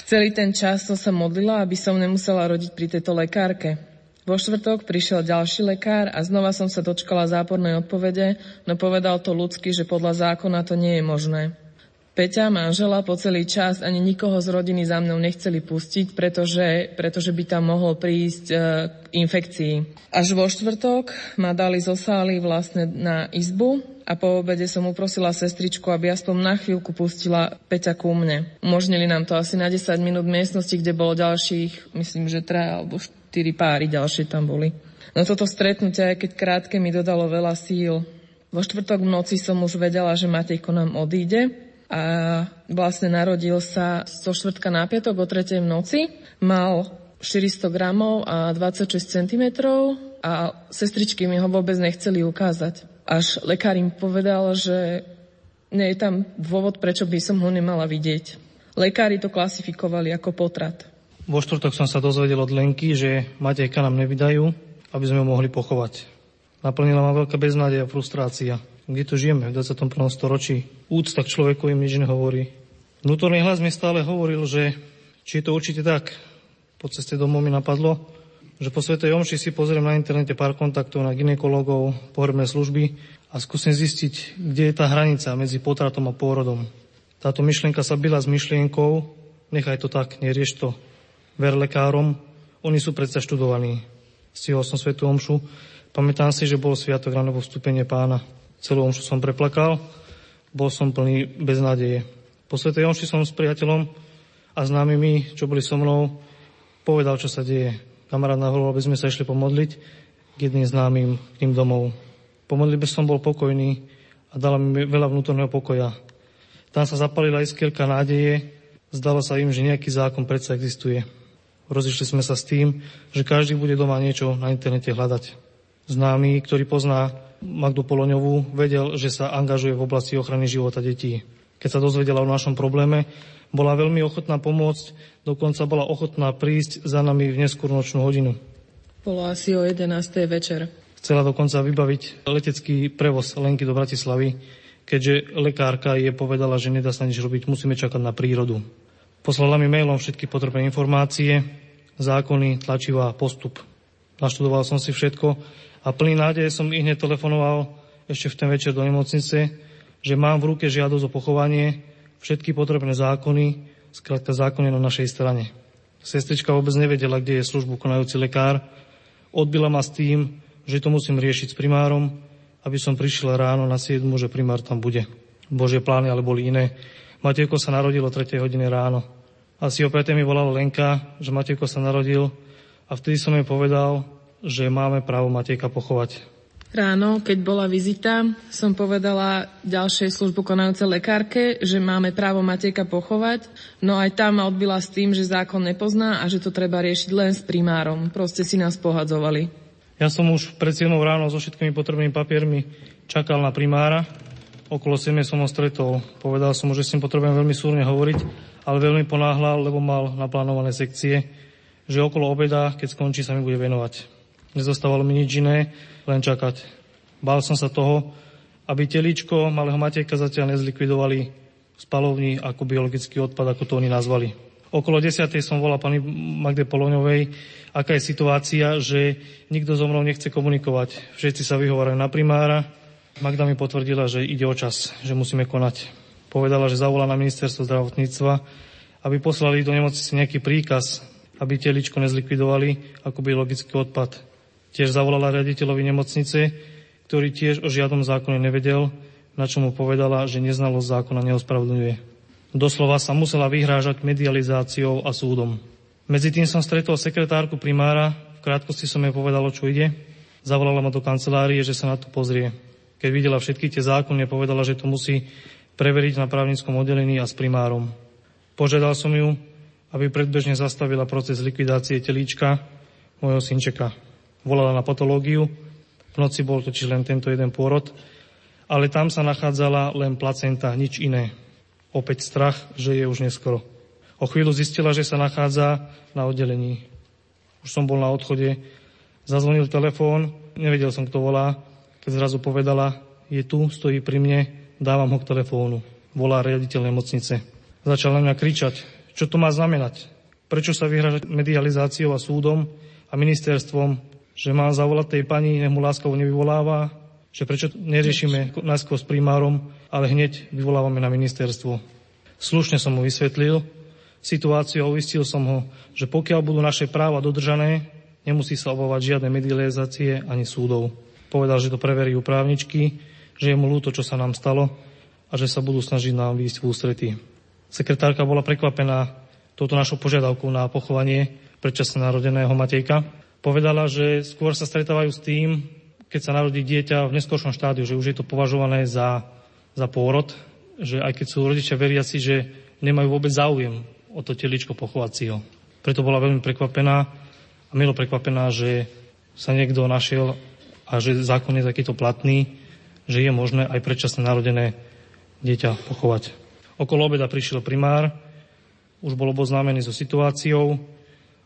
H: Celý ten čas som sa modlila, aby som nemusela rodiť pri tejto lekárke. Vo štvrtok prišiel ďalší lekár a znova som sa dočkala zápornej odpovede, no povedal to ľudsky, že podľa zákona to nie je možné. Peťa, manžela, po celý čas ani nikoho z rodiny za mnou nechceli pustiť, pretože, pretože by tam mohol prísť e, k infekcii. Až vo štvrtok ma dali zo sály vlastne na izbu a po obede som uprosila sestričku, aby aspoň na chvíľku pustila Peťa ku mne. Umožnili nám to asi na 10 minút v miestnosti, kde bolo ďalších, myslím, že 3 alebo 4 páry ďalšie tam boli. No toto stretnutie, aj keď krátke, mi dodalo veľa síl. Vo štvrtok v noci som už vedela, že Matejko nám odíde, a vlastne narodil sa zo štvrtka na piatok o 3. v noci. Mal 400 gramov a 26 cm a sestričky mi ho vôbec nechceli ukázať. Až lekár im povedal, že nie je tam dôvod, prečo by som ho nemala vidieť. Lekári to klasifikovali ako potrat.
G: Vo štvrtok som sa dozvedel od Lenky, že Matejka nám nevydajú, aby sme ho mohli pochovať. Naplnila ma veľká beznádej a frustrácia kde tu žijeme v 21. storočí. Úcta k človeku im nič nehovorí. Vnútorný hlas mi stále hovoril, že či je to určite tak. Po ceste domov mi napadlo, že po Svetej Omši si pozriem na internete pár kontaktov na ginekologov, pohrebné služby a skúsim zistiť, kde je tá hranica medzi potratom a pôrodom. Táto myšlienka sa byla s myšlienkou, nechaj to tak, nerieš to. Ver lekárom, oni sú predsa študovaní. Stihol som Svetú Omšu, pamätám si, že bol sviatok ráno vstúpenie pána. Celú omšu som preplakal, bol som plný beznádeje. Po Svetej omši som s priateľom a známymi, čo boli so mnou, povedal, čo sa deje. Kamarát navrhol, aby sme sa išli pomodliť k jedným známym k ním domov. Po modlitbe som bol pokojný a dala mi veľa vnútorného pokoja. Tam sa zapalila iskierka nádeje, zdalo sa im, že nejaký zákon predsa existuje. Rozišli sme sa s tým, že každý bude doma niečo na internete hľadať. Známy, ktorý pozná Magdu Poloňovú, vedel, že sa angažuje v oblasti ochrany života detí. Keď sa dozvedela o našom probléme, bola veľmi ochotná pomôcť, dokonca bola ochotná prísť za nami v neskôr nočnú hodinu.
H: Bolo asi o 11. večer.
G: Chcela dokonca vybaviť letecký prevoz Lenky do Bratislavy, keďže lekárka je povedala, že nedá sa nič robiť, musíme čakať na prírodu. Poslala mi mailom všetky potrebné informácie, zákony, tlačivá, postup. Naštudoval som si všetko a plný nádeje som i hneď telefonoval ešte v ten večer do nemocnice, že mám v ruke žiadosť o pochovanie, všetky potrebné zákony, skrátka zákony na našej strane. Sestrička vôbec nevedela, kde je službu konajúci lekár. Odbila ma s tým, že to musím riešiť s primárom, aby som prišiel ráno na 7, že primár tam bude. Božie plány ale boli iné. Matejko sa narodil o 3 hodine ráno. Asi opäť mi volala Lenka, že Matejko sa narodil a vtedy som jej povedal, že máme právo Matejka pochovať.
H: Ráno, keď bola vizita, som povedala ďalšej službu konajúcej lekárke, že máme právo Matejka pochovať, no aj tam ma odbila s tým, že zákon nepozná a že to treba riešiť len s primárom. Proste si nás pohadzovali.
G: Ja som už pred 7 ráno so všetkými potrebnými papiermi čakal na primára. Okolo 7 som ho stretol. Povedal som mu, že s ním potrebujem veľmi súrne hovoriť, ale veľmi ponáhľal, lebo mal naplánované sekcie že okolo obeda, keď skončí, sa mi bude venovať. Nezostávalo mi nič iné, len čakať. Bál som sa toho, aby teličko malého Matejka zatiaľ nezlikvidovali v spalovni ako biologický odpad, ako to oni nazvali. Okolo 10. som volal pani Magde Poloňovej, aká je situácia, že nikto so mnou nechce komunikovať. Všetci sa vyhovárajú na primára. Magda mi potvrdila, že ide o čas, že musíme konať. Povedala, že zavolá na ministerstvo zdravotníctva, aby poslali do nemocnice nejaký príkaz, aby teličko nezlikvidovali ako biologický odpad. Tiež zavolala riaditeľovi nemocnice, ktorý tiež o žiadnom zákone nevedel, na čo mu povedala, že neznalosť zákona neospravedlňuje. Doslova sa musela vyhrážať medializáciou a súdom. Medzi tým som stretol sekretárku primára, v krátkosti som jej povedal, čo ide. Zavolala ma do kancelárie, že sa na to pozrie. Keď videla všetky tie zákony, povedala, že to musí preveriť na právnickom oddelení a s primárom. Požiadal som ju, aby predbežne zastavila proces likvidácie telíčka môjho synčeka. Volala na patológiu, v noci bol totiž len tento jeden pôrod, ale tam sa nachádzala len placenta, nič iné. Opäť strach, že je už neskoro. O chvíľu zistila, že sa nachádza na oddelení. Už som bol na odchode. Zazvonil telefón, nevedel som, kto volá, keď zrazu povedala, je tu, stojí pri mne, dávam ho k telefónu. Volá riaditeľ nemocnice. Začal na mňa kričať, čo to má znamenať. Prečo sa vyhražať medializáciou a súdom a ministerstvom, že mám zavolať tej pani, nech mu láskavo nevyvoláva, že prečo neriešime najskôr s primárom, ale hneď vyvolávame na ministerstvo. Slušne som mu vysvetlil situáciu a uistil som ho, že pokiaľ budú naše práva dodržané, nemusí sa obávať žiadne medializácie ani súdov. Povedal, že to preverí právničky, že je mu ľúto, čo sa nám stalo a že sa budú snažiť nám výjsť v ústretí. Sekretárka bola prekvapená touto našou požiadavkou na pochovanie predčasne narodeného Matejka. Povedala, že skôr sa stretávajú s tým, keď sa narodí dieťa v neskôršom štádiu, že už je to považované za, za pôrod, že aj keď sú rodičia veriaci, že nemajú vôbec záujem o to teličko pochovať si ho. Preto bola veľmi prekvapená a milo prekvapená, že sa niekto našiel a že zákon je takýto platný, že je možné aj predčasne narodené dieťa pochovať. Okolo obeda prišiel primár, už bol oboznámený so situáciou,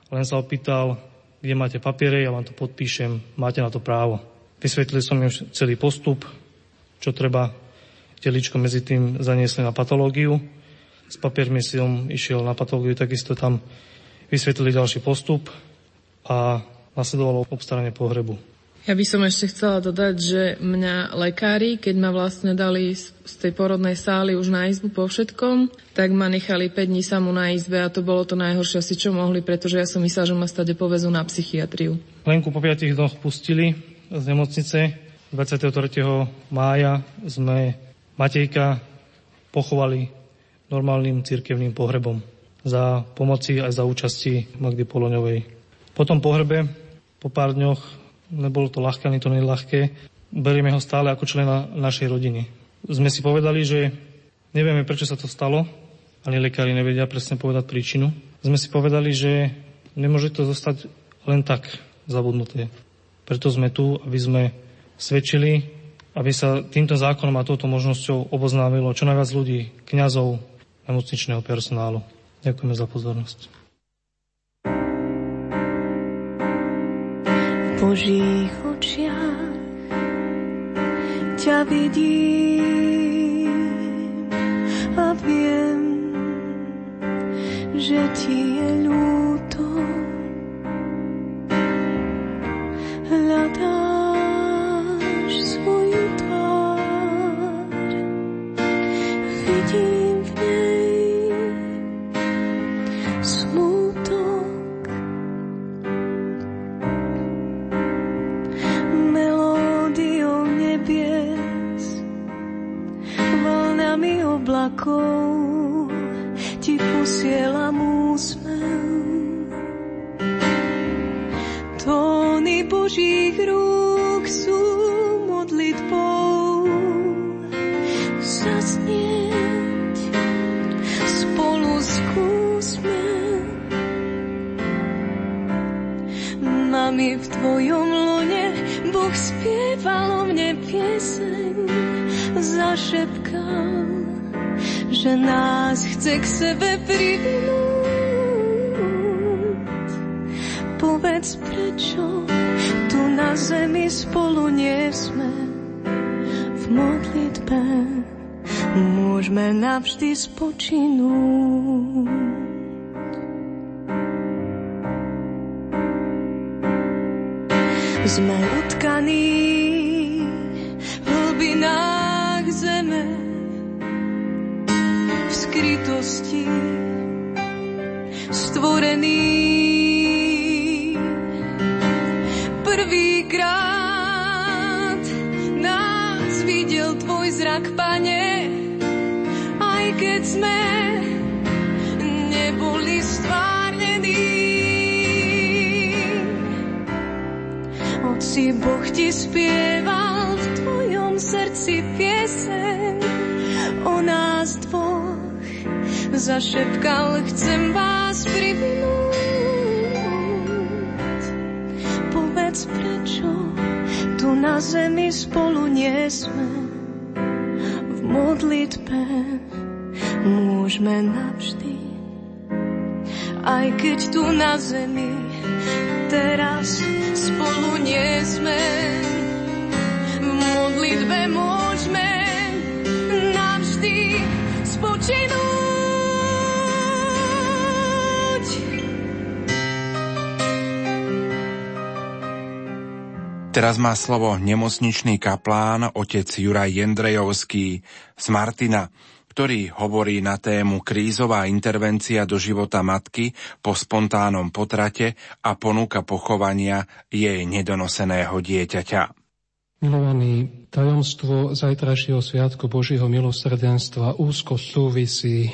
G: len sa opýtal, kde máte papiere, ja vám to podpíšem, máte na to právo. Vysvetlil som im celý postup, čo treba. Teličko medzi tým zaniesli na patológiu. S papiermi som išiel na patológiu, takisto tam vysvetlili ďalší postup a nasledovalo obstaranie pohrebu.
H: Ja by som ešte chcela dodať, že mňa lekári, keď ma vlastne dali z tej porodnej sály už na izbu po všetkom, tak ma nechali 5 dní samú na izbe a to bolo to najhoršie asi, čo mohli, pretože ja som myslela, že ma stade povezú na psychiatriu.
G: Lenku po 5 dňoch pustili, z nemocnice. 23. mája sme Matejka pochovali normálnym cirkevným pohrebom za pomoci aj za účasti Magdy Poloňovej. Po tom pohrebe, po pár dňoch, nebolo to ľahké, ani to ľahké, berieme ho stále ako člena našej rodiny. Sme si povedali, že nevieme, prečo sa to stalo, ani lekári nevedia presne povedať príčinu. Sme si povedali, že nemôže to zostať len tak zabudnuté. Preto sme tu, aby sme svedčili, aby sa týmto zákonom a touto možnosťou oboznámilo čo najviac ľudí, kňazov, nemocničného personálu. Ďakujeme za pozornosť.
I: Božích očiach ťa vidím a viem, že ti je ľúto oblakov ti posielam úsmev Tóny Božích rúk sú modlitbou. Zaznieť spolu skúsme. Mami, v tvojom lone Boh spieval o mne pieseň, zašepkal, že nás chce k sebe privinúť Povedz prečo tu na zemi spolu nie sme v modlitbe. Môžeme navždy spočinúť. Sme utkaní skrytosti stvorený. Prvýkrát nás videl tvoj zrak, pane, aj keď sme neboli stvárnení. Oci Boh ti spieval Zašepkal, chcem vás privinúť. Povedz prečo tu na zemi spolu nie sme v modlitbe môžeme navždy. Aj keď tu na zemi teraz spolu nie sme, v modlitbe môžeme navždy spočinúť.
B: Teraz má slovo nemocničný kaplán otec Juraj Jendrejovský z Martina, ktorý hovorí na tému krízová intervencia do života matky po spontánnom potrate a ponúka pochovania jej nedonoseného dieťaťa.
J: Milovaný, tajomstvo zajtrajšieho sviatku Božieho milosrdenstva úzko súvisí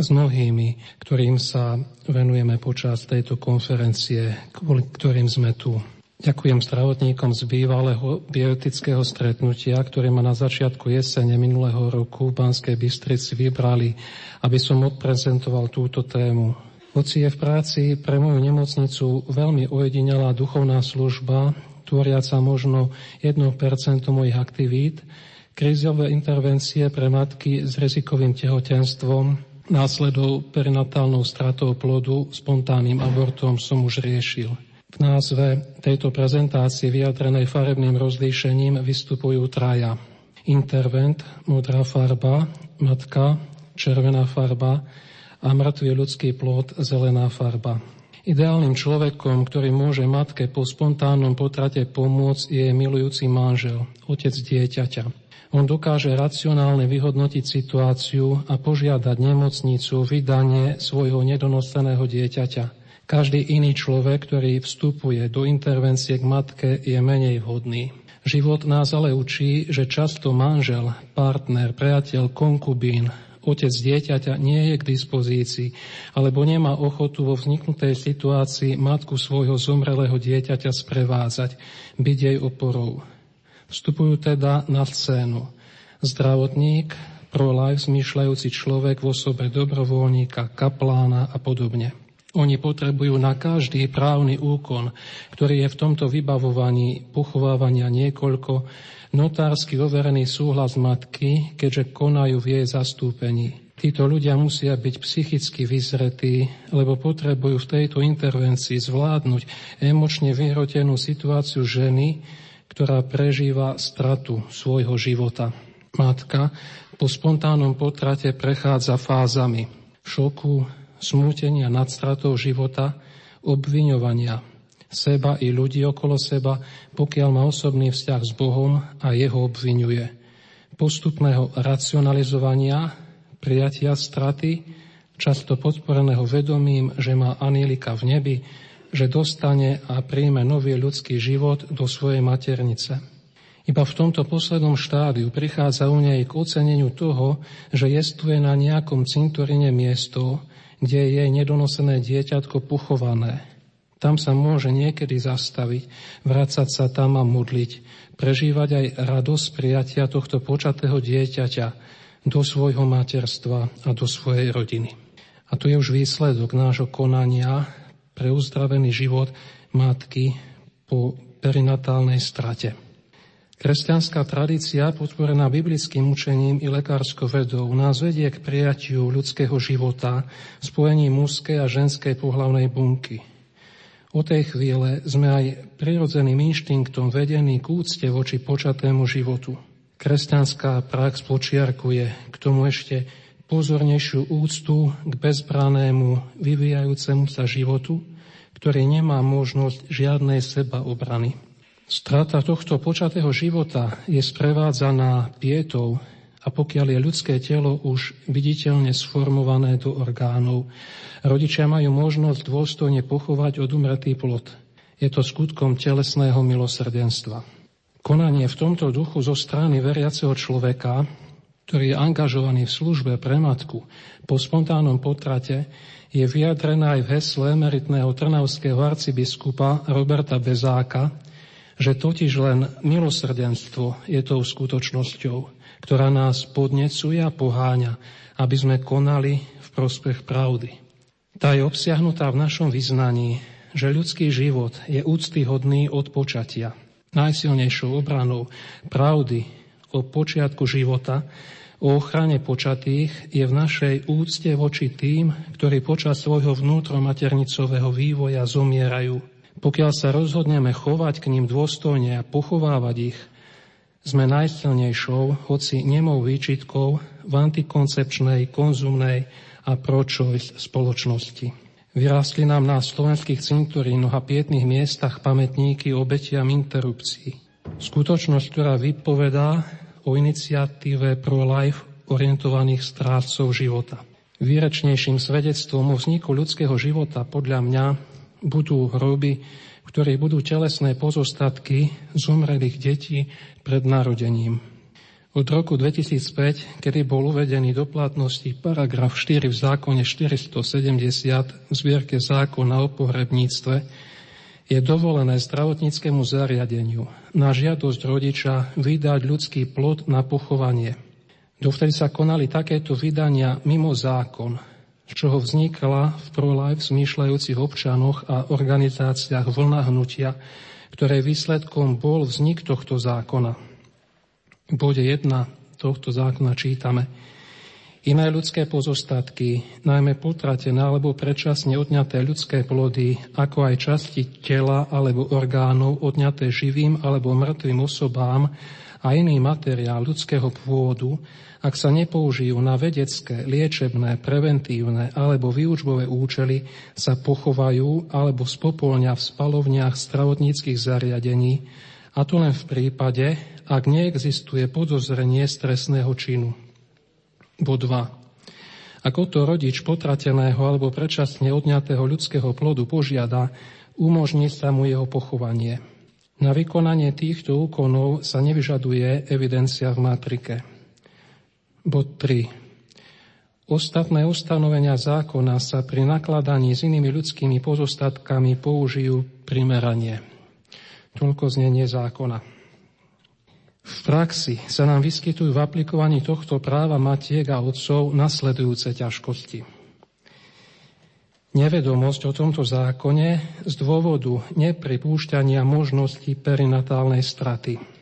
J: s mnohými, ktorým sa venujeme počas tejto konferencie, kvôli ktorým sme tu. Ďakujem zdravotníkom z bývalého biotického stretnutia, ktoré ma na začiatku jesene minulého roku v Banskej Bystrici vybrali, aby som odprezentoval túto tému. Hoci je v práci pre moju nemocnicu veľmi ojedinelá duchovná služba, tvoriaca možno 1% mojich aktivít, krízové intervencie pre matky s rizikovým tehotenstvom, následou perinatálnou stratou plodu, spontánnym abortom som už riešil. V názve tejto prezentácie vyjadrenej farebným rozlíšením vystupujú traja. Intervent, modrá farba, matka, červená farba a mŕtvý ľudský plod, zelená farba. Ideálnym človekom, ktorý môže matke po spontánnom potrate pomôcť, je milujúci manžel, otec dieťaťa. On dokáže racionálne vyhodnotiť situáciu a požiadať nemocnicu vydanie svojho nedonoseného dieťaťa. Každý iný človek, ktorý vstupuje do intervencie k matke, je menej vhodný. Život nás ale učí, že často manžel, partner, priateľ, konkubín, otec dieťaťa nie je k dispozícii, alebo nemá ochotu vo vzniknutej situácii matku svojho zomrelého dieťaťa sprevádzať, byť jej oporou. Vstupujú teda na scénu. Zdravotník, pro-life zmýšľajúci človek v osobe dobrovoľníka, kaplána a podobne. Oni potrebujú na každý právny úkon, ktorý je v tomto vybavovaní pochovávania niekoľko, notársky overený súhlas matky, keďže konajú v jej zastúpení. Títo ľudia musia byť psychicky vyzretí, lebo potrebujú v tejto intervencii zvládnuť emočne vyhrotenú situáciu ženy, ktorá prežíva stratu svojho života. Matka po spontánnom potrate prechádza fázami šoku, smútenia nad stratou života, obviňovania seba i ľudí okolo seba, pokiaľ má osobný vzťah s Bohom a jeho obvinuje. Postupného racionalizovania, prijatia straty, často podporeného vedomím, že má anielika v nebi, že dostane a príjme nový ľudský život do svojej maternice. Iba v tomto poslednom štádiu prichádza u nej k oceneniu toho, že jestuje na nejakom cintorine miesto, kde je nedonosené dieťatko pochované. Tam sa môže niekedy zastaviť, vrácať sa tam a modliť, prežívať aj radosť prijatia tohto počatého dieťaťa do svojho materstva a do svojej rodiny. A tu je už výsledok nášho konania pre uzdravený život matky po perinatálnej strate. Kresťanská tradícia, podporená biblickým učením i lekárskou vedou, nás vedie k prijatiu ľudského života spojení mužskej a ženskej pohlavnej bunky. O tej chvíle sme aj prirodzeným inštinktom vedení k úcte voči počatému životu. Kresťanská prax počiarkuje k tomu ešte pozornejšiu úctu k bezbranému, vyvíjajúcemu sa životu, ktorý nemá možnosť žiadnej seba obrany. Strata tohto počatého života je sprevádzaná pietou a pokiaľ je ľudské telo už viditeľne sformované do orgánov, rodičia majú možnosť dôstojne pochovať odumretý plod. Je to skutkom telesného milosrdenstva. Konanie v tomto duchu zo strany veriaceho človeka, ktorý je angažovaný v službe pre matku po spontánnom potrate, je vyjadrené aj v hesle emeritného trnavského arcibiskupa Roberta Bezáka, že totiž len milosrdenstvo je tou skutočnosťou, ktorá nás podnecuje a poháňa, aby sme konali v prospech pravdy. Tá je obsiahnutá v našom vyznaní, že ľudský život je úctyhodný od počatia. Najsilnejšou obranou pravdy o počiatku života, o ochrane počatých je v našej úcte voči tým, ktorí počas svojho vnútromaternicového vývoja zomierajú pokiaľ sa rozhodneme chovať k ním dôstojne a pochovávať ich, sme najsilnejšou, hoci nemou výčitkou v antikoncepčnej, konzumnej a pro-choice spoločnosti. Vyrástli nám na slovenských cintorínoch a pietných miestach pamätníky obetiam interrupcií. Skutočnosť, ktorá vypovedá o iniciatíve pro-life orientovaných strávcov života. Výrečnejším svedectvom o vzniku ľudského života podľa mňa budú hroby, v ktorých budú telesné pozostatky zomrelých detí pred narodením. Od roku 2005, kedy bol uvedený do platnosti paragraf 4 v zákone 470 v zbierke zákona o pohrebníctve, je dovolené zdravotníckému zariadeniu na žiadosť rodiča vydať ľudský plod na pochovanie. Dovtedy sa konali takéto vydania mimo zákon, čoho vznikla v ProLife zmýšľajúcich občanoch a organizáciách vlna hnutia, ktoré výsledkom bol vznik tohto zákona. V bode 1 tohto zákona čítame Iné ľudské pozostatky, najmä potratené alebo predčasne odňaté ľudské plody, ako aj časti tela alebo orgánov odňaté živým alebo mŕtvým osobám a iný materiál ľudského pôvodu, ak sa nepoužijú na vedecké, liečebné, preventívne alebo výučbové účely, sa pochovajú alebo spopolňa v spalovniach zdravotníckých zariadení, a to len v prípade, ak neexistuje podozrenie stresného činu. Bod 2. Ak to rodič potrateného alebo predčasne odňatého ľudského plodu požiada, umožní sa mu jeho pochovanie. Na vykonanie týchto úkonov sa nevyžaduje evidencia v matrike. Bod 3. Ostatné ustanovenia zákona sa pri nakladaní s inými ľudskými pozostatkami použijú primeranie. Toľko znenie zákona. V praxi sa nám vyskytujú v aplikovaní tohto práva matiek a otcov nasledujúce ťažkosti. Nevedomosť o tomto zákone z dôvodu nepripúšťania možnosti perinatálnej straty –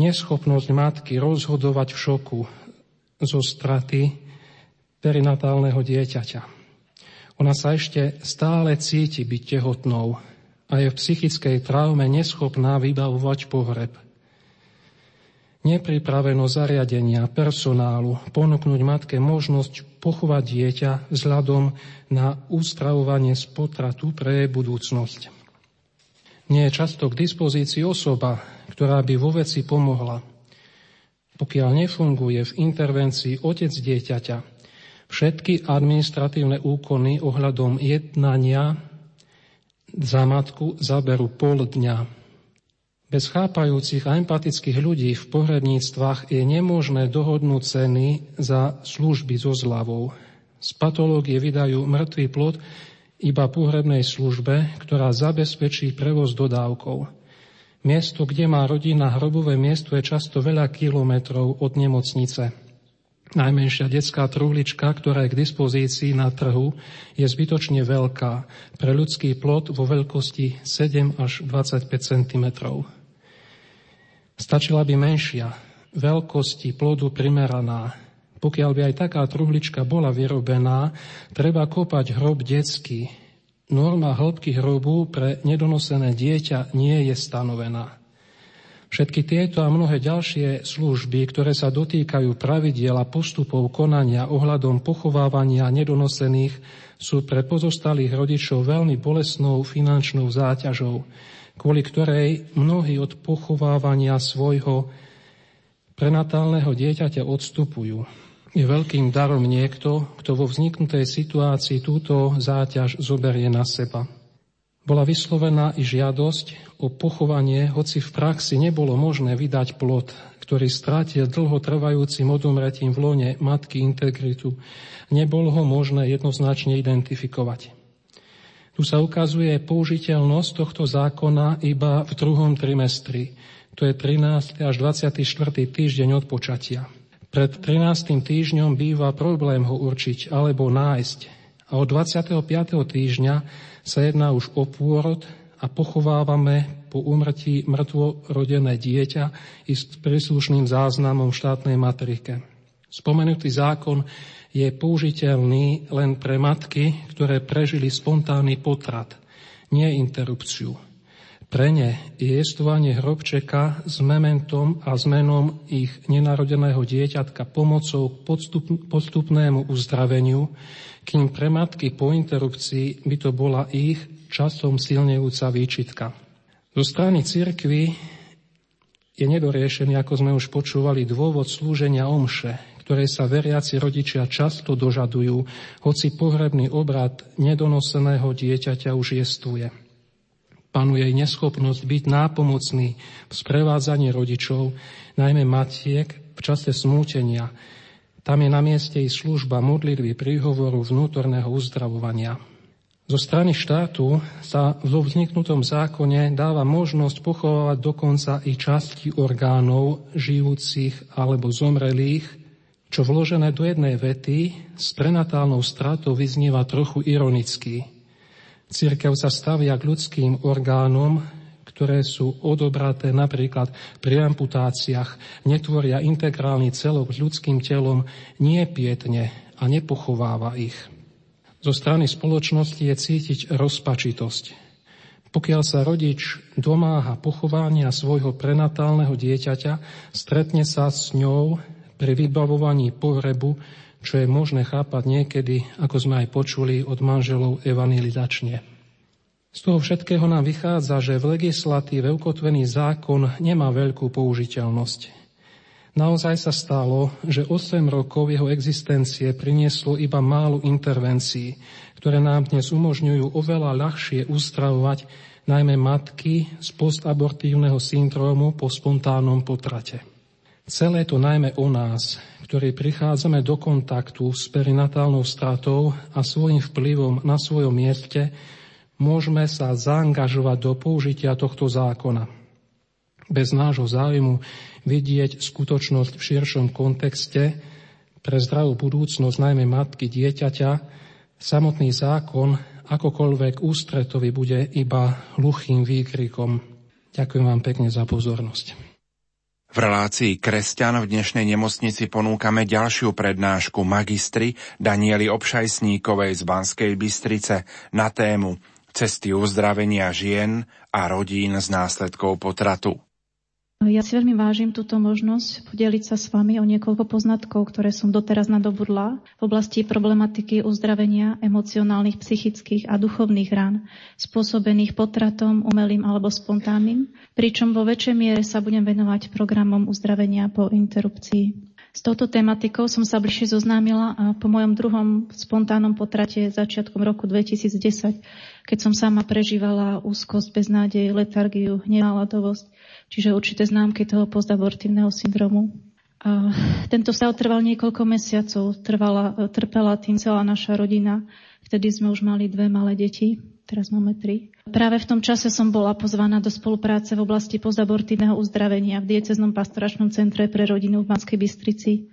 J: neschopnosť matky rozhodovať v šoku zo straty perinatálneho dieťaťa. Ona sa ešte stále cíti byť tehotnou a je v psychickej traume neschopná vybavovať pohreb. Nepripraveno zariadenia personálu ponúknuť matke možnosť pochovať dieťa vzhľadom na ustravovanie z potratu pre budúcnosť. Nie je často k dispozícii osoba, ktorá by vo veci pomohla. Pokiaľ nefunguje v intervencii otec dieťaťa, všetky administratívne úkony ohľadom jednania za matku zaberú pol dňa. Bez chápajúcich a empatických ľudí v pohrebníctvách je nemožné dohodnúť ceny za služby so zľavou. Z patológie vydajú mŕtvý plod iba pohrebnej službe, ktorá zabezpečí prevoz dodávkov. Miesto, kde má rodina hrobové miesto, je často veľa kilometrov od nemocnice. Najmenšia detská truhlička, ktorá je k dispozícii na trhu, je zbytočne veľká pre ľudský plod vo veľkosti 7 až 25 cm. Stačila by menšia, veľkosti plodu primeraná. Pokiaľ by aj taká truhlička bola vyrobená, treba kopať hrob detský, Norma hĺbky hrobu pre nedonosené dieťa nie je stanovená. Všetky tieto a mnohé ďalšie služby, ktoré sa dotýkajú pravidiel a postupov konania ohľadom pochovávania nedonosených, sú pre pozostalých rodičov veľmi bolesnou finančnou záťažou, kvôli ktorej mnohí od pochovávania svojho prenatálneho dieťaťa odstupujú. Je veľkým darom niekto, kto vo vzniknutej situácii túto záťaž zoberie na seba. Bola vyslovená i žiadosť o pochovanie, hoci v praxi nebolo možné vydať plod, ktorý strátil dlho trvajúcim odumretím v lone matky integritu. Nebolo ho možné jednoznačne identifikovať. Tu sa ukazuje použiteľnosť tohto zákona iba v druhom trimestri. To je 13. až 24. týždeň od počatia. Pred 13. týždňom býva problém ho určiť alebo nájsť. A od 25. týždňa sa jedná už o pôrod a pochovávame po umrtí mŕtvorodené dieťa i s príslušným záznamom v štátnej matrike. Spomenutý zákon je použiteľný len pre matky, ktoré prežili spontánny potrat, nie interrupciu. Pre ne je jestovanie hrobčeka s mementom a zmenom ich nenarodeného dieťatka pomocou k podstupnému uzdraveniu, kým pre matky po interrupcii by to bola ich časom silnejúca výčitka. Zo strany cirkvy je nedoriešený, ako sme už počúvali, dôvod slúženia omše, ktoré sa veriaci rodičia často dožadujú, hoci pohrebný obrad nedonoseného dieťaťa už jestuje. Panuje jej neschopnosť byť nápomocný v sprevádzaní rodičov, najmä matiek v čase smútenia, tam je na mieste i služba modlitby príhovoru vnútorného uzdravovania. Zo strany štátu sa vo vzniknutom zákone dáva možnosť pochovávať dokonca i časti orgánov žijúcich alebo zomrelých, čo vložené do jednej vety s prenatálnou stratou vyznieva trochu ironicky. Církev sa stavia k ľudským orgánom, ktoré sú odobraté napríklad pri amputáciách, netvoria integrálny celok s ľudským telom, nie pietne a nepochováva ich. Zo strany spoločnosti je cítiť rozpačitosť. Pokiaľ sa rodič domáha pochovania svojho prenatálneho dieťaťa, stretne sa s ňou pri vybavovaní pohrebu, čo je možné chápať niekedy, ako sme aj počuli od manželov evangelizačne. Z toho všetkého nám vychádza, že v legislatíve ukotvený zákon nemá veľkú použiteľnosť. Naozaj sa stalo, že 8 rokov jeho existencie prinieslo iba málo intervencií, ktoré nám dnes umožňujú oveľa ľahšie ustravovať najmä matky z postabortívneho syndrómu po spontánnom potrate. Celé to najmä o nás, ktorí prichádzame do kontaktu s perinatálnou stratou a svojim vplyvom na svojom mieste môžeme sa zaangažovať do použitia tohto zákona. Bez nášho záujmu vidieť skutočnosť v širšom kontexte pre zdravú budúcnosť najmä matky dieťaťa, samotný zákon akokoľvek ústretový bude iba hluchým výkrikom. Ďakujem vám pekne za pozornosť.
B: V relácii Kresťan v dnešnej nemocnici ponúkame ďalšiu prednášku magistry Danieli Obšajsníkovej z Banskej Bystrice na tému cesty uzdravenia žien a rodín z následkov potratu.
K: Ja si veľmi vážim túto možnosť podeliť sa s vami o niekoľko poznatkov, ktoré som doteraz nadobudla v oblasti problematiky uzdravenia emocionálnych, psychických a duchovných rán, spôsobených potratom, umelým alebo spontánnym, pričom vo väčšej miere sa budem venovať programom uzdravenia po interrupcii. S touto tematikou som sa bližšie zoznámila po mojom druhom spontánnom potrate začiatkom roku 2010, keď som sama prežívala úzkosť, beznádej, letargiu, hnenáladovosť, čiže určité známky toho postabortívneho syndromu. A tento stav trval niekoľko mesiacov, trvala, trpela tým celá naša rodina. Vtedy sme už mali dve malé deti teraz máme tri. Práve v tom čase som bola pozvaná do spolupráce v oblasti pozabortívneho uzdravenia v dieceznom pastoračnom centre pre rodinu v Banskej Bystrici.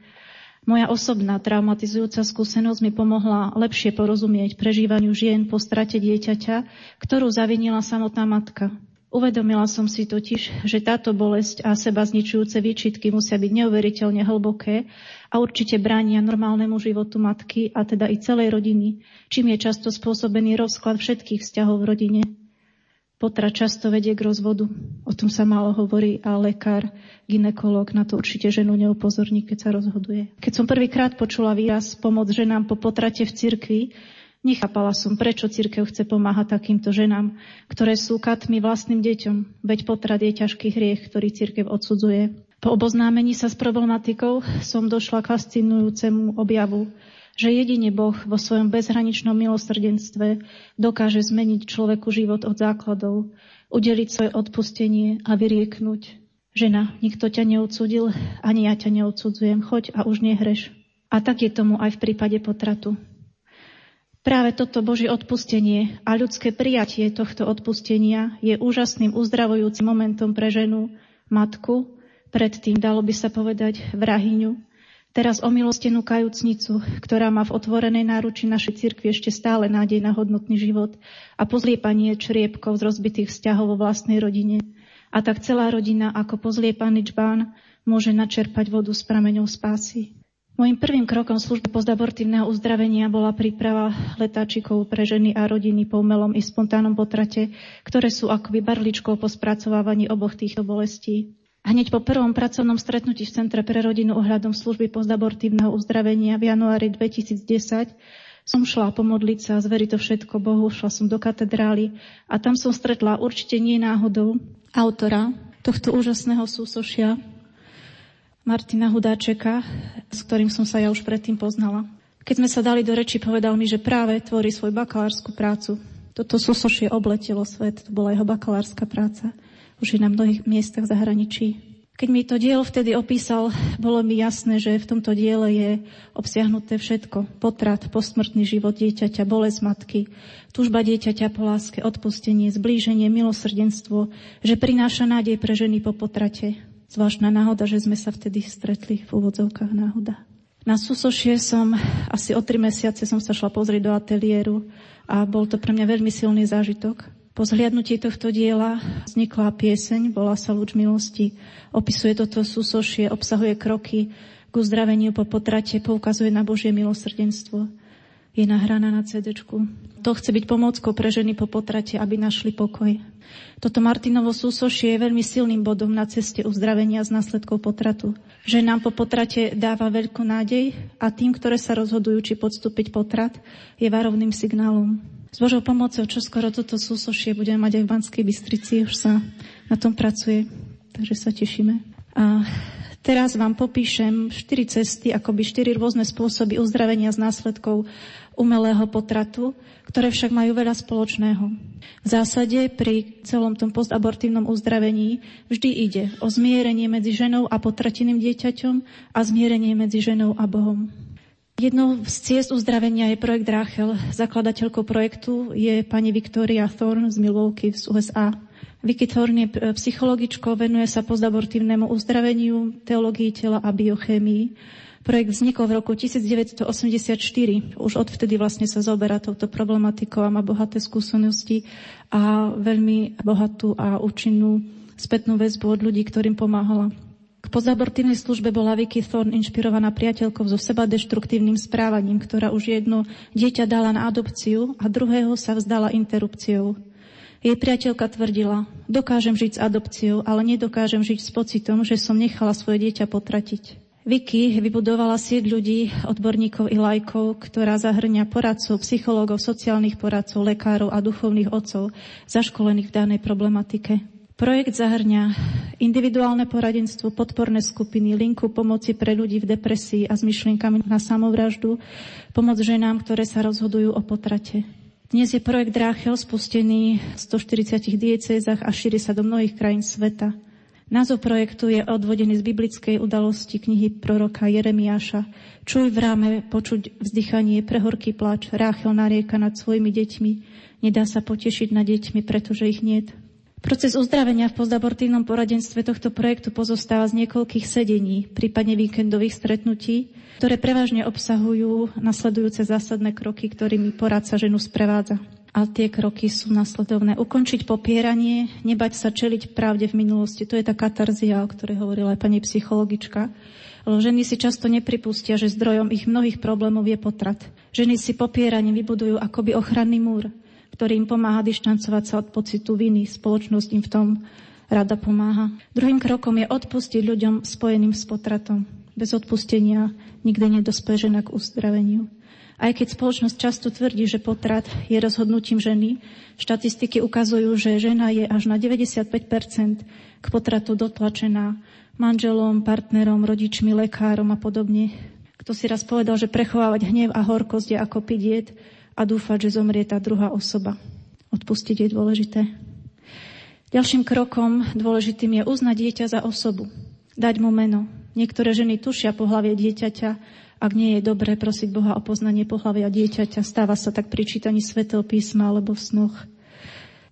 K: Moja osobná traumatizujúca skúsenosť mi pomohla lepšie porozumieť prežívaniu žien po strate dieťaťa, ktorú zavinila samotná matka. Uvedomila som si totiž, že táto bolesť a seba zničujúce výčitky musia byť neuveriteľne hlboké a určite bránia normálnemu životu matky a teda i celej rodiny, čím je často spôsobený rozklad všetkých vzťahov v rodine. Potra často vedie k rozvodu. O tom sa málo hovorí a lekár, ginekolog na to určite ženu neupozorní, keď sa rozhoduje. Keď som prvýkrát počula výraz pomoc ženám po potrate v cirkvi, Nechápala som, prečo církev chce pomáhať takýmto ženám, ktoré sú katmi vlastným deťom, veď potrat je ťažký hriech, ktorý církev odsudzuje. Po oboznámení sa s problematikou som došla k fascinujúcemu objavu, že jedine Boh vo svojom bezhraničnom milosrdenstve dokáže zmeniť človeku život od základov, udeliť svoje odpustenie a vyrieknúť. Žena, nikto ťa neodsudil, ani ja ťa neodsudzujem, choď a už nehreš. A tak je tomu aj v prípade potratu. Práve toto Božie odpustenie a ľudské prijatie tohto odpustenia je úžasným uzdravujúcim momentom pre ženu, matku, predtým dalo by sa povedať vrahyňu, teraz omilostenú kajúcnicu, ktorá má v otvorenej náruči našej cirkvi ešte stále nádej na hodnotný život a pozliepanie čriepkov z rozbitých vzťahov vo vlastnej rodine. A tak celá rodina ako pozliepaný čbán môže načerpať vodu s prameňou spásy. Mojím prvým krokom služby postabortívneho uzdravenia bola príprava letáčikov pre ženy a rodiny po umelom i spontánnom potrate, ktoré sú akoby barličkou po spracovávaní oboch týchto bolestí. Hneď po prvom pracovnom stretnutí v Centre pre rodinu ohľadom služby postabortívneho uzdravenia v januári 2010 som šla pomodliť sa zveriť to všetko Bohu. Šla som do katedrály a tam som stretla určite nie náhodou autora tohto úžasného súsošia, Martina Hudáčeka, s ktorým som sa ja už predtým poznala. Keď sme sa dali do reči, povedal mi, že práve tvorí svoju bakalárskú prácu. Toto súsošie obletelo svet, to bola jeho bakalárska práca. Už je na mnohých miestach v zahraničí. Keď mi to dielo vtedy opísal, bolo mi jasné, že v tomto diele je obsiahnuté všetko. Potrat, posmrtný život dieťaťa, bolesť matky, túžba dieťaťa po láske, odpustenie, zblíženie, milosrdenstvo, že prináša nádej pre ženy po potrate, Zvláštna náhoda, že sme sa vtedy stretli v úvodzovkách náhoda. Na Susošie som asi o tri mesiace som sa šla pozrieť do ateliéru a bol to pre mňa veľmi silný zážitok. Po zhliadnutí tohto diela vznikla pieseň, bola sa Lúč milosti. Opisuje toto súsošie, obsahuje kroky k uzdraveniu po potrate, poukazuje na Božie milosrdenstvo je nahraná na CD. To chce byť pomôckou pre ženy po potrate, aby našli pokoj. Toto Martinovo súsošie je veľmi silným bodom na ceste uzdravenia z následkov potratu. Že nám po potrate dáva veľkú nádej a tým, ktoré sa rozhodujú, či podstúpiť potrat, je varovným signálom. S Božou pomocou, čo skoro toto súsošie budeme mať aj v Banskej Bystrici, už sa na tom pracuje, takže sa tešíme. A teraz vám popíšem štyri cesty, akoby štyri rôzne spôsoby uzdravenia z následkov umelého potratu, ktoré však majú veľa spoločného. V zásade pri celom tom postabortívnom uzdravení vždy ide o zmierenie medzi ženou a potrateným dieťaťom a zmierenie medzi ženou a Bohom. Jednou z ciest uzdravenia je projekt Rachel. Zakladateľkou projektu je pani Victoria Thorne z Milwaukee z USA. Vicky Thorne je psychologičkou, venuje sa postabortívnemu uzdraveniu, teológii tela a biochémii. Projekt vznikol v roku 1984. Už odvtedy vlastne sa zoberá touto problematikou a má bohaté skúsenosti a veľmi bohatú a účinnú spätnú väzbu od ľudí, ktorým pomáhala. K pozabortívnej službe bola Vicky Thorne inšpirovaná priateľkou so seba deštruktívnym správaním, ktorá už jedno dieťa dala na adopciu a druhého sa vzdala interrupciou. Jej priateľka tvrdila, dokážem žiť s adopciou, ale nedokážem žiť s pocitom, že som nechala svoje dieťa potratiť. Vicky vybudovala sieť ľudí, odborníkov i lajkov, ktorá zahrňa poradcov, psychológov, sociálnych poradcov, lekárov a duchovných otcov zaškolených v danej problematike. Projekt zahrňa individuálne poradenstvo, podporné skupiny, linku pomoci pre ľudí v depresii a s myšlienkami na samovraždu, pomoc ženám, ktoré sa rozhodujú o potrate. Dnes je projekt Dráchel spustený v 140 diecézach a šíri sa do mnohých krajín sveta. Názov projektu je odvodený z biblickej udalosti knihy proroka Jeremiáša. Čuj v ráme počuť vzdychanie, prehorký plač, Ráchel narieka nad svojimi deťmi. Nedá sa potešiť nad deťmi, pretože ich niet. Proces uzdravenia v postabortívnom poradenstve tohto projektu pozostáva z niekoľkých sedení, prípadne víkendových stretnutí, ktoré prevažne obsahujú nasledujúce zásadné kroky, ktorými poradca ženu sprevádza. A tie kroky sú nasledovné. Ukončiť popieranie, nebať sa čeliť pravde v minulosti. To je tá katarzia, o ktorej hovorila aj pani psychologička. Lebo ženy si často nepripustia, že zdrojom ich mnohých problémov je potrat. Ženy si popieranie vybudujú akoby ochranný múr, ktorý im pomáha dištancovať sa od pocitu viny. Spoločnosť im v tom rada pomáha. Druhým krokom je odpustiť ľuďom spojeným s potratom. Bez odpustenia nikdy nedospie žena k uzdraveniu. Aj keď spoločnosť často tvrdí, že potrat je rozhodnutím ženy, štatistiky ukazujú, že žena je až na 95% k potratu dotlačená manželom, partnerom, rodičmi, lekárom a podobne. Kto si raz povedal, že prechovávať hnev a horkosť je ako piť a dúfať, že zomrie tá druhá osoba. Odpustiť je dôležité. Ďalším krokom dôležitým je uznať dieťa za osobu. Dať mu meno. Niektoré ženy tušia pohlavie dieťaťa, ak nie je dobré prosiť Boha o poznanie pohľavia dieťaťa, stáva sa tak pri čítaní svetého písma alebo v snoch.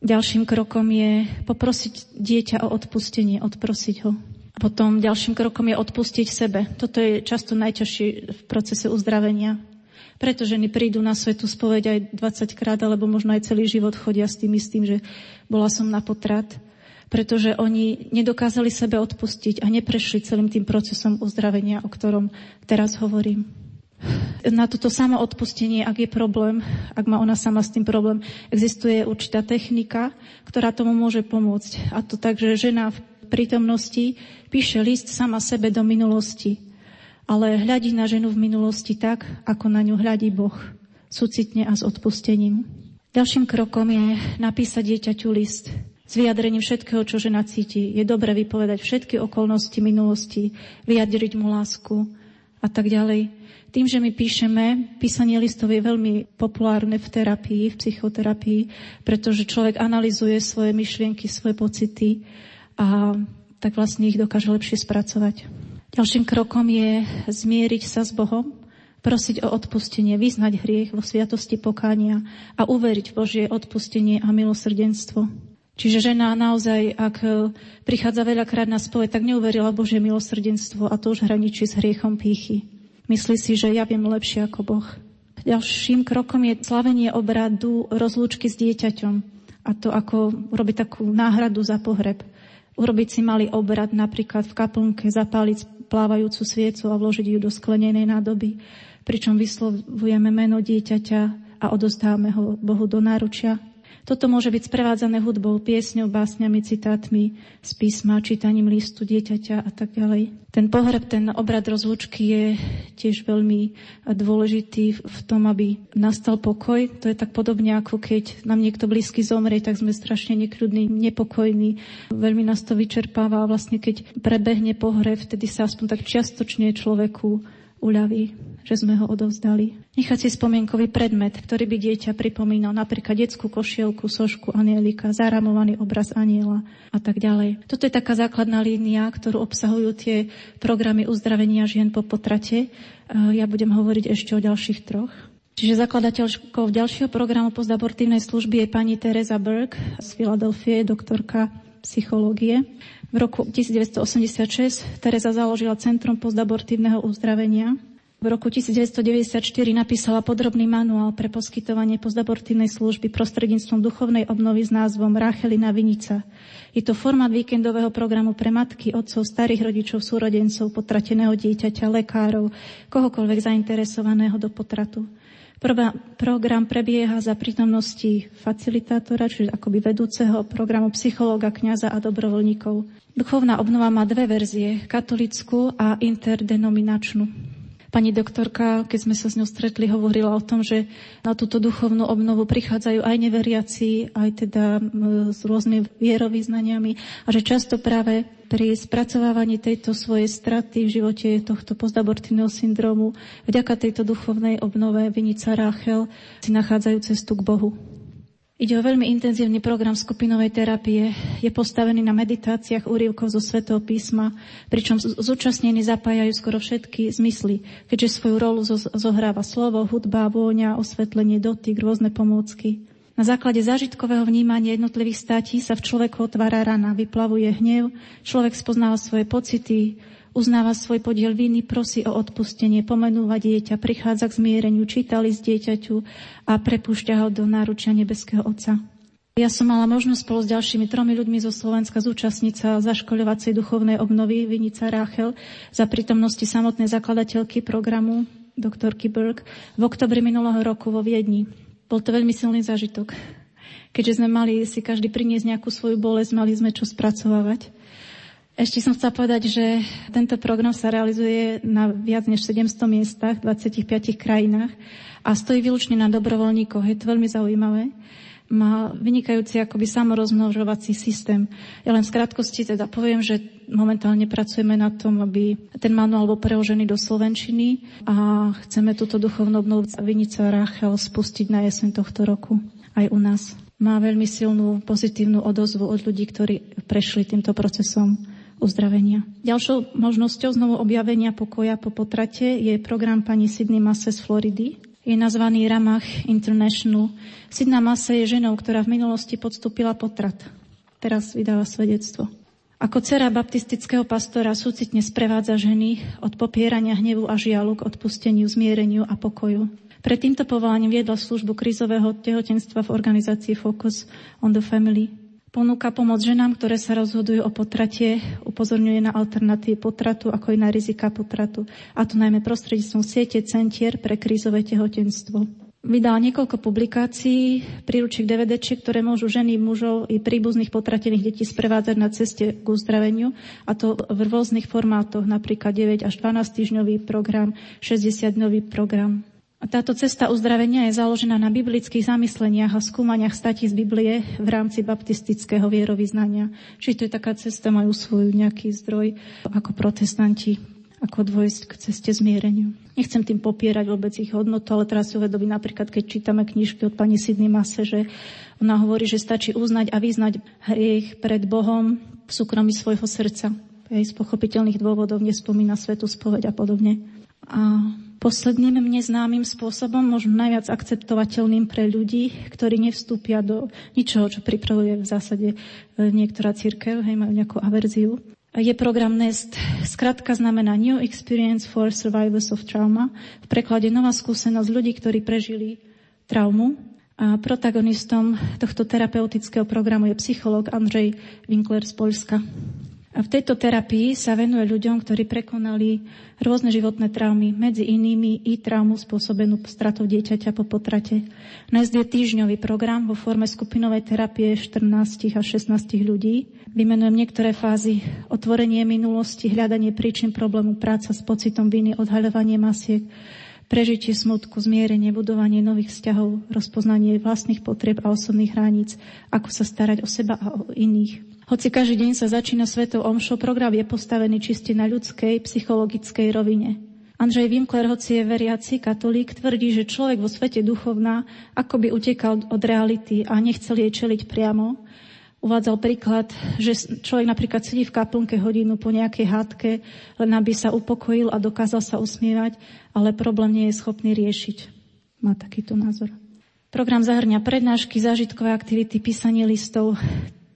K: Ďalším krokom je poprosiť dieťa o odpustenie, odprosiť ho. Potom ďalším krokom je odpustiť sebe. Toto je často najťažšie v procese uzdravenia. Preto ženy prídu na svetu spoveď aj 20 krát, alebo možno aj celý život chodia s tým istým, že bola som na potrat pretože oni nedokázali sebe odpustiť a neprešli celým tým procesom uzdravenia, o ktorom teraz hovorím. Na toto samo odpustenie, ak je problém, ak má ona sama s tým problém, existuje určitá technika, ktorá tomu môže pomôcť. A to tak, že žena v prítomnosti píše list sama sebe do minulosti, ale hľadí na ženu v minulosti tak, ako na ňu hľadí Boh, súcitne a s odpustením. Ďalším krokom je napísať dieťaťu list s vyjadrením všetkého, čo žena cíti. Je dobre vypovedať všetky okolnosti minulosti, vyjadriť mu lásku a tak ďalej. Tým, že my píšeme, písanie listov je veľmi populárne v terapii, v psychoterapii, pretože človek analizuje svoje myšlienky, svoje pocity a tak vlastne ich dokáže lepšie spracovať. Ďalším krokom je zmieriť sa s Bohom, prosiť o odpustenie, vyznať hriech vo sviatosti pokánia a uveriť v Božie odpustenie a milosrdenstvo. Čiže žena naozaj, ak e, prichádza veľakrát na spoveď, tak neuverila Božie milosrdenstvo a to už hraničí s hriechom pýchy. Myslí si, že ja viem lepšie ako Boh. Ďalším krokom je slavenie obradu rozlúčky s dieťaťom. A to ako robiť takú náhradu za pohreb. Urobiť si malý obrad napríklad v kaplnke, zapáliť plávajúcu sviecu a vložiť ju do sklenenej nádoby, pričom vyslovujeme meno dieťaťa a odostávame ho Bohu do náručia toto môže byť sprevádzané hudbou, piesňou, básňami, citátmi z písma, čítaním listu dieťaťa a tak ďalej. Ten pohreb, ten obrad rozlučky je tiež veľmi dôležitý v tom, aby nastal pokoj. To je tak podobne, ako keď nám niekto blízky zomrie, tak sme strašne nekľudní, nepokojní. Veľmi nás to vyčerpáva a vlastne keď prebehne pohreb, vtedy sa aspoň tak čiastočne človeku uľaví že sme ho odovzdali. Nechať si spomienkový predmet, ktorý by dieťa pripomínal, napríklad detskú košielku, sošku anielika, zaramovaný obraz aniela a tak ďalej. Toto je taká základná línia, ktorú obsahujú tie programy uzdravenia žien po potrate. Ja budem hovoriť ešte o ďalších troch. Čiže zakladateľkou ďalšieho programu postabortívnej služby je pani Teresa Berg z Filadelfie, doktorka psychológie. V roku 1986 Teresa založila Centrum postabortívneho uzdravenia v roku 1994 napísala podrobný manuál pre poskytovanie postabortívnej služby prostredníctvom duchovnej obnovy s názvom Rachelina Vinica. Je to formát víkendového programu pre matky, otcov, starých rodičov, súrodencov, potrateného dieťaťa, lekárov, kohokoľvek zainteresovaného do potratu. Prvá, program prebieha za prítomnosti facilitátora, čiže akoby vedúceho programu psychológa, kňaza a dobrovoľníkov. Duchovná obnova má dve verzie, katolickú a interdenominačnú. Pani doktorka, keď sme sa s ňou stretli, hovorila o tom, že na túto duchovnú obnovu prichádzajú aj neveriaci, aj teda s rôznymi vierovýznaniami a že často práve pri spracovávaní tejto svojej straty v živote tohto postabortívneho syndromu vďaka tejto duchovnej obnove Vinica Ráchel si nachádzajú cestu k Bohu. Ide o veľmi intenzívny program skupinovej terapie. Je postavený na meditáciách úrivkov zo Svetého písma, pričom zúčastnení zapájajú skoro všetky zmysly, keďže svoju rolu zohráva slovo, hudba, vôňa, osvetlenie, dotyk, rôzne pomôcky. Na základe zážitkového vnímania jednotlivých státí sa v človeku otvára rana, vyplavuje hnev, človek spoznáva svoje pocity, uznáva svoj podiel viny, prosí o odpustenie, pomenúva dieťa, prichádza k zmiereniu, číta list dieťaťu a prepúšťa ho do náručia nebeského Otca. Ja som mala možnosť spolu s ďalšími tromi ľuďmi zo Slovenska zúčastniť sa zaškoľovacej duchovnej obnovy Vinica Ráchel za prítomnosti samotnej zakladateľky programu doktorky Burke v oktobri minulého roku vo Viedni. Bol to veľmi silný zážitok. Keďže sme mali si každý priniesť nejakú svoju bolesť, mali sme čo spracovávať. Ešte som chcela povedať, že tento program sa realizuje na viac než 700 miestach v 25 krajinách a stojí výlučne na dobrovoľníkoch. Je to veľmi zaujímavé má vynikajúci akoby samorozmnožovací systém. Ja len v krátkosti teda poviem, že momentálne pracujeme na tom, aby ten manuál bol preložený do Slovenčiny a chceme túto duchovnú obnovu Vinica Rachel spustiť na jeseň tohto roku aj u nás. Má veľmi silnú pozitívnu odozvu od ľudí, ktorí prešli týmto procesom uzdravenia. Ďalšou možnosťou znovu objavenia pokoja po potrate je program pani Sydney Masse z Floridy, je nazvaný Ramach International. Sidna Mase je ženou, ktorá v minulosti podstúpila potrat. Teraz vydáva svedectvo. Ako dcera baptistického pastora súcitne sprevádza ženy od popierania hnevu a žialu k odpusteniu, zmiereniu a pokoju. Pred týmto povolaním viedla službu krizového tehotenstva v organizácii Focus on the Family. Ponúka pomoc ženám, ktoré sa rozhodujú o potratie, upozorňuje na alternatívy potratu, ako aj na rizika potratu, a to najmä prostredníctvom siete centier pre krízové tehotenstvo. Vydal niekoľko publikácií, príručík DVD, ktoré môžu ženy, mužov i príbuzných potratených detí sprevádzať na ceste k uzdraveniu, a to v rôznych formátoch, napríklad 9 až 12 týždňový program, 60-dňový program. Táto cesta uzdravenia je založená na biblických zamysleniach a skúmaniach statí z Biblie v rámci baptistického vierovýznania. Čiže to je taká cesta, majú svoj nejaký zdroj ako protestanti, ako dôjsť k ceste zmiereniu. Nechcem tým popierať vôbec ich hodnotu, ale teraz si uvedomí napríklad, keď čítame knižky od pani Sidney Mase, že ona hovorí, že stačí uznať a vyznať hriech pred Bohom v súkromí svojho srdca. Jej z pochopiteľných dôvodov nespomína svetu spoveď a podobne. A posledným mne známym spôsobom, možno najviac akceptovateľným pre ľudí, ktorí nevstúpia do ničoho, čo pripravuje v zásade e, niektorá církev, hej, majú nejakú averziu. Je program NEST. Skratka znamená New Experience for Survivors of Trauma. V preklade nová skúsenosť ľudí, ktorí prežili traumu. A protagonistom tohto terapeutického programu je psychológ Andrej Winkler z Polska. A v tejto terapii sa venuje ľuďom, ktorí prekonali rôzne životné traumy, medzi inými i traumu spôsobenú stratou dieťaťa po potrate. Dnes je týždňový program vo forme skupinovej terapie 14 a 16 ľudí. Vymenujem niektoré fázy. Otvorenie minulosti, hľadanie príčin problému, práca s pocitom viny, odhaľovanie masiek, prežitie smutku, zmierenie, budovanie nových vzťahov, rozpoznanie vlastných potrieb a osobných hraníc, ako sa starať o seba a o iných. Hoci každý deň sa začína svetou omšou, program je postavený čiste na ľudskej, psychologickej rovine. Andrej Winkler, hoci je veriaci katolík, tvrdí, že človek vo svete duchovná akoby utekal od reality a nechcel jej čeliť priamo. Uvádzal príklad, že človek napríklad sedí v kaplnke hodinu po nejakej hádke, len aby sa upokojil a dokázal sa usmievať, ale problém nie je schopný riešiť. Má takýto názor. Program zahrňa prednášky, zážitkové aktivity, písanie listov,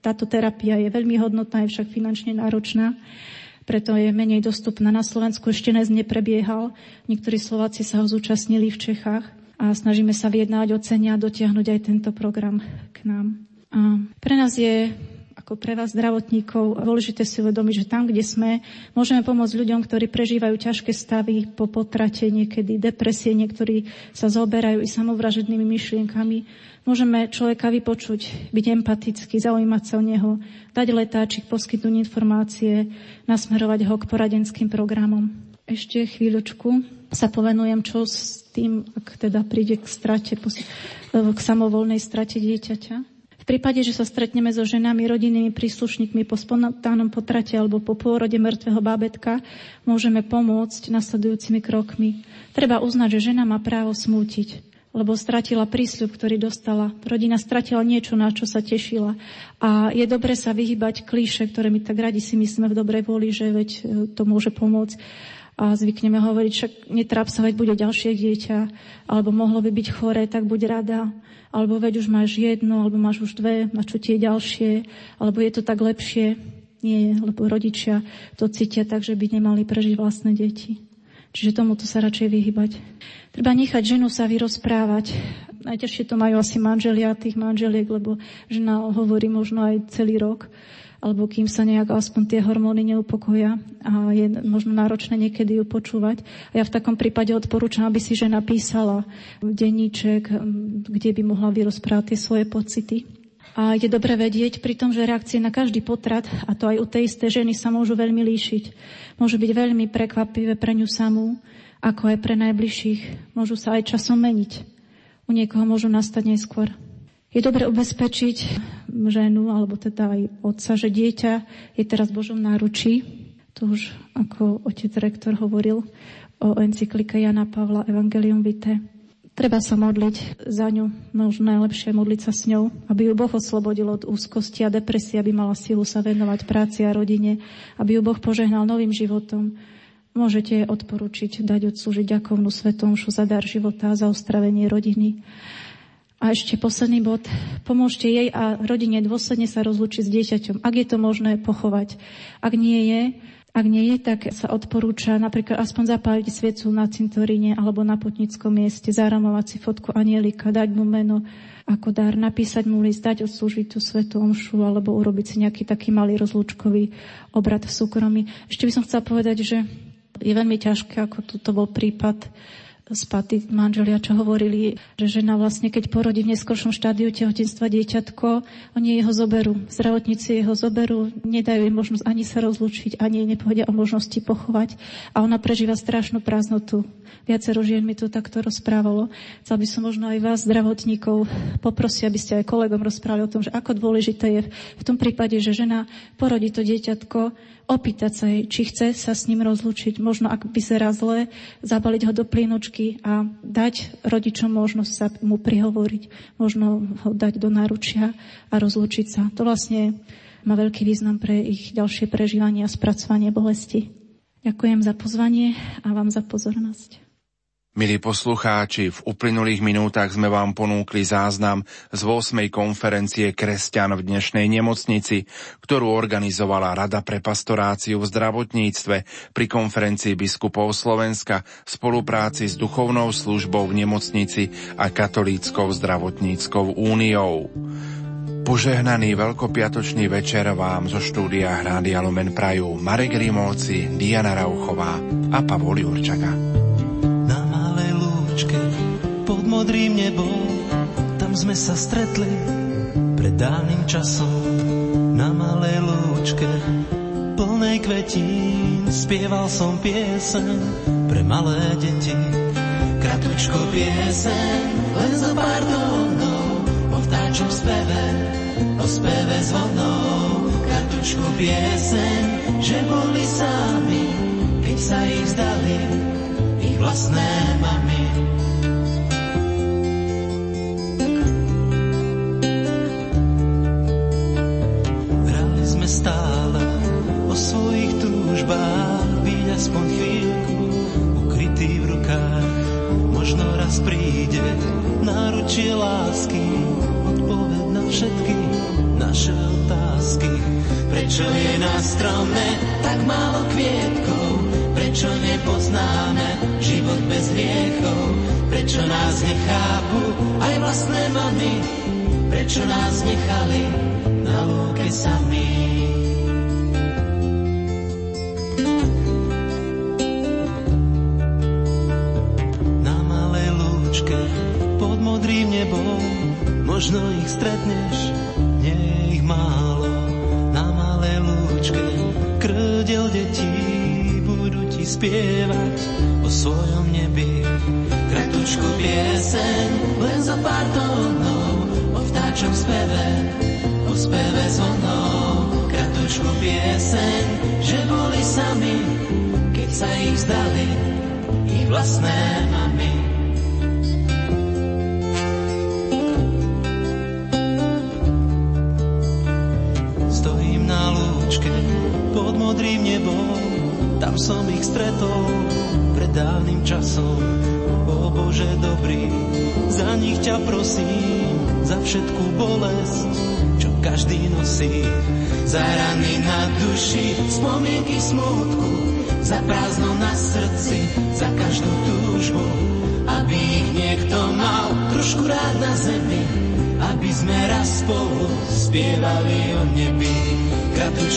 K: táto terapia je veľmi hodnotná, je však finančne náročná, preto je menej dostupná. Na Slovensku ešte dnes neprebiehal. Niektorí Slováci sa ho zúčastnili v Čechách a snažíme sa vyjednávať o cene a dotiahnuť aj tento program k nám. A pre nás je ako pre vás zdravotníkov dôležité si uvedomiť, že tam, kde sme, môžeme pomôcť ľuďom, ktorí prežívajú ťažké stavy po potrate, niekedy depresie, niektorí sa zoberajú i samovražednými myšlienkami Môžeme človeka vypočuť, byť empatický, zaujímať sa o neho, dať letáčik, poskytnúť informácie, nasmerovať ho k poradenským programom. Ešte chvíľočku sa povenujem, čo s tým, ak teda príde k strate, k samovolnej strate dieťaťa. Prípade, že sa stretneme so ženami, rodinnými príslušníkmi po spontánnom potrate alebo po pôrode mŕtvého bábetka, môžeme pomôcť nasledujúcimi krokmi. Treba uznať, že žena má právo smútiť lebo stratila prísľub, ktorý dostala. Rodina stratila niečo, na čo sa tešila. A je dobre sa vyhybať klíše, ktoré my tak radi si myslíme v dobrej voli, že veď e, to môže pomôcť. A zvykneme hovoriť, však netráp sa, veď bude ďalšie dieťa, alebo mohlo by byť choré, tak buď rada, alebo veď už máš jedno, alebo máš už dve, na čo tie ďalšie, alebo je to tak lepšie. Nie lebo rodičia to cítia tak, že by nemali prežiť vlastné deti. Čiže tomuto sa radšej vyhybať. Treba nechať ženu sa vyrozprávať. Najťažšie to majú asi manželia tých manželiek, lebo žena hovorí možno aj celý rok alebo kým sa nejak aspoň tie hormóny neupokoja a je možno náročné niekedy ju počúvať. A ja v takom prípade odporúčam, aby si žena písala denníček, kde by mohla vyrozprávať tie svoje pocity. A je dobre vedieť pri tom, že reakcie na každý potrat, a to aj u tej isté ženy, sa môžu veľmi líšiť. Môžu byť veľmi prekvapivé pre ňu samú, ako aj pre najbližších. Môžu sa aj časom meniť. U niekoho môžu nastať neskôr. Je dobre ubezpečiť ženu, alebo teda aj otca, že dieťa je teraz v Božom náručí. Tu už ako otec rektor hovoril o encyklike Jana Pavla Evangelium Vitae. Treba sa modliť za ňu, možno najlepšie modliť sa s ňou, aby ju Boh oslobodil od úzkosti a depresie, aby mala silu sa venovať práci a rodine, aby ju Boh požehnal novým životom. Môžete odporúčiť dať odslúžiť ďakovnú svetomšu za dar života a za ostravenie rodiny. A ešte posledný bod. Pomôžte jej a rodine dôsledne sa rozlučiť s dieťaťom, ak je to možné pochovať. Ak nie je, ak nie je, tak sa odporúča napríklad aspoň zapáliť sviecu na cintoríne alebo na potnickom mieste, zaramovať si fotku anielika, dať mu meno ako dar, napísať mu list, dať odslúžiť tú svetú omšu alebo urobiť si nejaký taký malý rozlúčkový obrad v súkromí. Ešte by som chcela povedať, že je veľmi ťažké, ako toto bol prípad spaty manželia, čo hovorili, že žena vlastne, keď porodí v neskôršom štádiu tehotenstva dieťatko, oni jeho zoberú. Zdravotníci jeho zoberú, nedajú jej možnosť ani sa rozlúčiť, ani nepovedia o možnosti pochovať. A ona prežíva strašnú prázdnotu. Viacero žien mi to takto rozprávalo. Chcel by som možno aj vás, zdravotníkov, poprosiť, aby ste aj kolegom rozprávali o tom, že ako dôležité je v tom prípade, že žena porodí to dieťatko, opýtať sa jej, či chce sa s ním rozlučiť. Možno, ak vyzerá zle, zabaliť ho do plynočky a dať rodičom možnosť sa mu prihovoriť. Možno ho dať do náručia a rozlučiť sa. To vlastne má veľký význam pre ich ďalšie prežívanie a spracovanie bolesti. Ďakujem za pozvanie a vám za pozornosť.
B: Milí poslucháči, v uplynulých minútach sme vám ponúkli záznam z 8. konferencie Kresťan v dnešnej nemocnici, ktorú organizovala Rada pre pastoráciu v zdravotníctve pri konferencii biskupov Slovenska v spolupráci s duchovnou službou v nemocnici a katolíckou zdravotníckou úniou. Požehnaný veľkopiatočný večer vám zo štúdia Hrádia Lumen Prajú Marek Rimóci, Diana Rauchová a Pavol Jurčaga
L: modrým nebom, tam sme sa stretli pred dávnym časom na malej lúčke plnej kvetín. Spieval som piesen pre malé deti. Kratučko piesen, len za pár tónov, o vtáčom speve, o speve zvonov. Kratučko piesen, že boli sami, keď sa ich zdali, ich vlastné mami. Túžbách byť aspoň chvíľku ukrytý v rukách. Možno raz príde náručie lásky, odpoved na všetky naše otázky. Prečo je na strome tak málo kvietkov? Prečo nepoznáme život bez hriechov? Prečo nás nechápu aj vlastné mami? Prečo nás nechali na lúke sami? Možno ich stretneš, nie ich málo. Na malé lúčke krdiel detí budú ti spievať o svojom nebi. Kratučku piesen, len za pár tónov, o vtáčom speve, o speve zvonov. Kratučku piesen, že boli sami, keď sa ich zdali, ich vlastné stretol pred dávnym časom. O Bože dobrý, za nich ťa prosím, za všetkú bolesť, čo každý nosí. za rany na duši, spomienky smutku, za prázdno na srdci, za každú túžbu, aby ich niekto mal trošku rád na zemi, aby sme raz spolu spievali o nebi. Kratučku